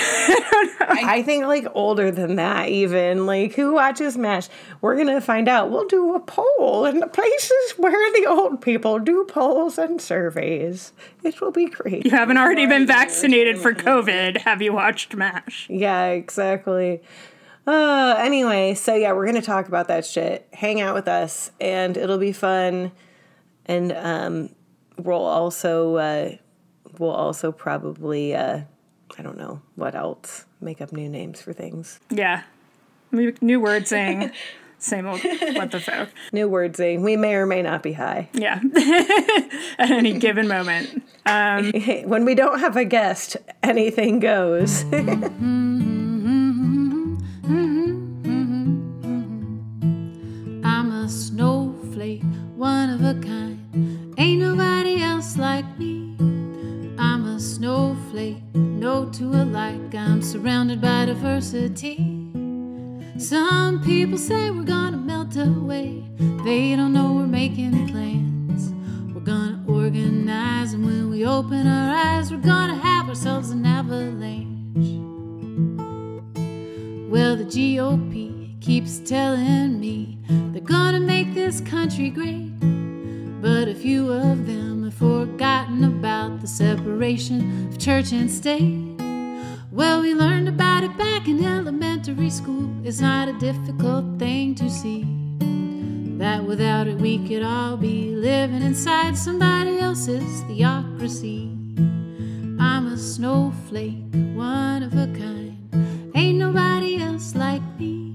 I think like older than that, even. Like, who watches MASH? We're going to find out. We'll do a poll in the places where the old people do polls and surveys. It will be great. you haven't already been vaccinated for COVID. Have you watched MASH? Yeah, exactly. Uh, anyway, so yeah, we're gonna talk about that shit. Hang out with us, and it'll be fun. And um, we'll also uh, we'll also probably uh, I don't know what else make up new names for things. Yeah. New word saying, same old, what the fuck. New wordsing. We may or may not be high. Yeah. At any given moment. when we don't have a guest, anything goes. A snowflake, one of a kind. Ain't nobody else like me. I'm a snowflake, no two alike. I'm surrounded by diversity. Some people say we're gonna melt away. They don't know we're making plans. We're gonna organize, and when we open our eyes, we're gonna have ourselves an avalanche. Well, the GOP keeps telling me they're gonna make this country great. But a few of them have forgotten about the separation of church and state. Well, we learned about it back in elementary school. It's not a difficult thing to see. That without it, we could all be living inside somebody else's theocracy. I'm a snowflake, one of a kind. Ain't nobody else like me.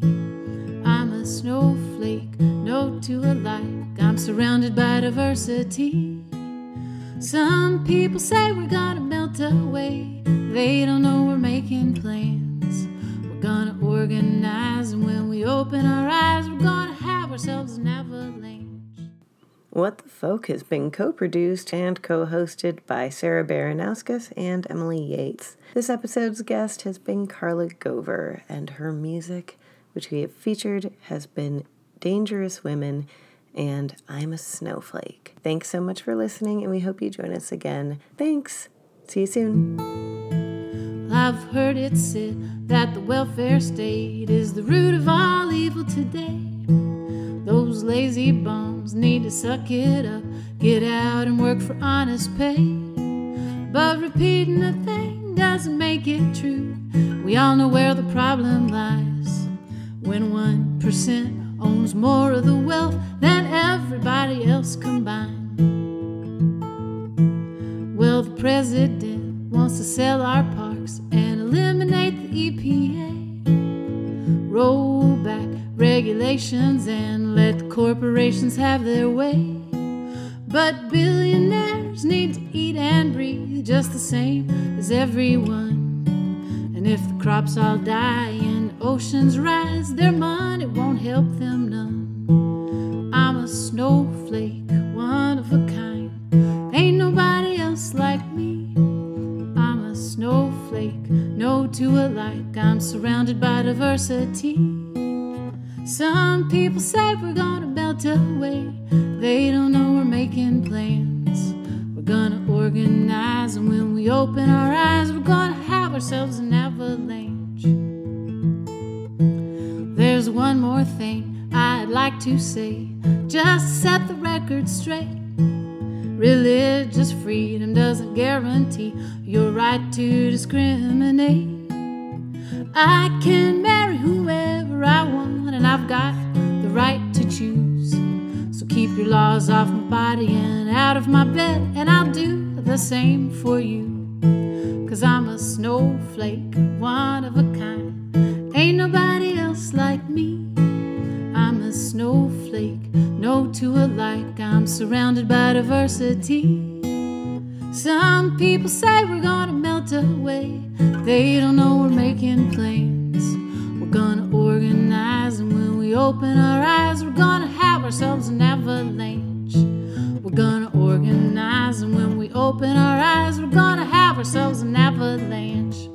I'm a snowflake, no two alike. I'm surrounded by diversity. Some people say we're gonna melt away. They don't know we're making plans. We're gonna organize, and when we open our eyes, we're gonna have ourselves an avalanche. What the Folk has been co produced and co hosted by Sarah Baranowskis and Emily Yates. This episode's guest has been Carla Gover, and her music, which we have featured, has been Dangerous Women and I'm a Snowflake. Thanks so much for listening, and we hope you join us again. Thanks. See you soon. I've heard it said that the welfare state is the root of all evil today. Those lazy bums need to suck it up, get out and work for honest pay. But repeating a thing doesn't make it true. We all know where the problem lies. When 1% owns more of the wealth than everybody else combined. Well, the president wants to sell our parks and eliminate the EPA. Roll back regulations and let corporations have their way. But billionaires need to eat and breathe just the same as everyone. And if the crops all die oceans rise, their money won't help them none. I'm a snowflake, one of a kind. Ain't nobody else like me. I'm a snowflake, no two alike. I'm surrounded by diversity. Some people say we're gonna melt away. They don't know we're making plans. We're gonna organize, and when we open our eyes, we're gonna have ourselves an avalanche. There's one more thing I'd like to say, just set the record straight. Religious freedom doesn't guarantee your right to discriminate. I can marry whoever I want, and I've got the right to choose. So keep your laws off my body and out of my bed, and I'll do the same for you. Cause I'm a snowflake, one of a kind. Ain't nobody like me. I'm a snowflake, no two alike. I'm surrounded by diversity. Some people say we're gonna melt away. They don't know we're making plans. We're gonna organize, and when we open our eyes, we're gonna have ourselves an avalanche. We're gonna organize, and when we open our eyes, we're gonna have ourselves an avalanche.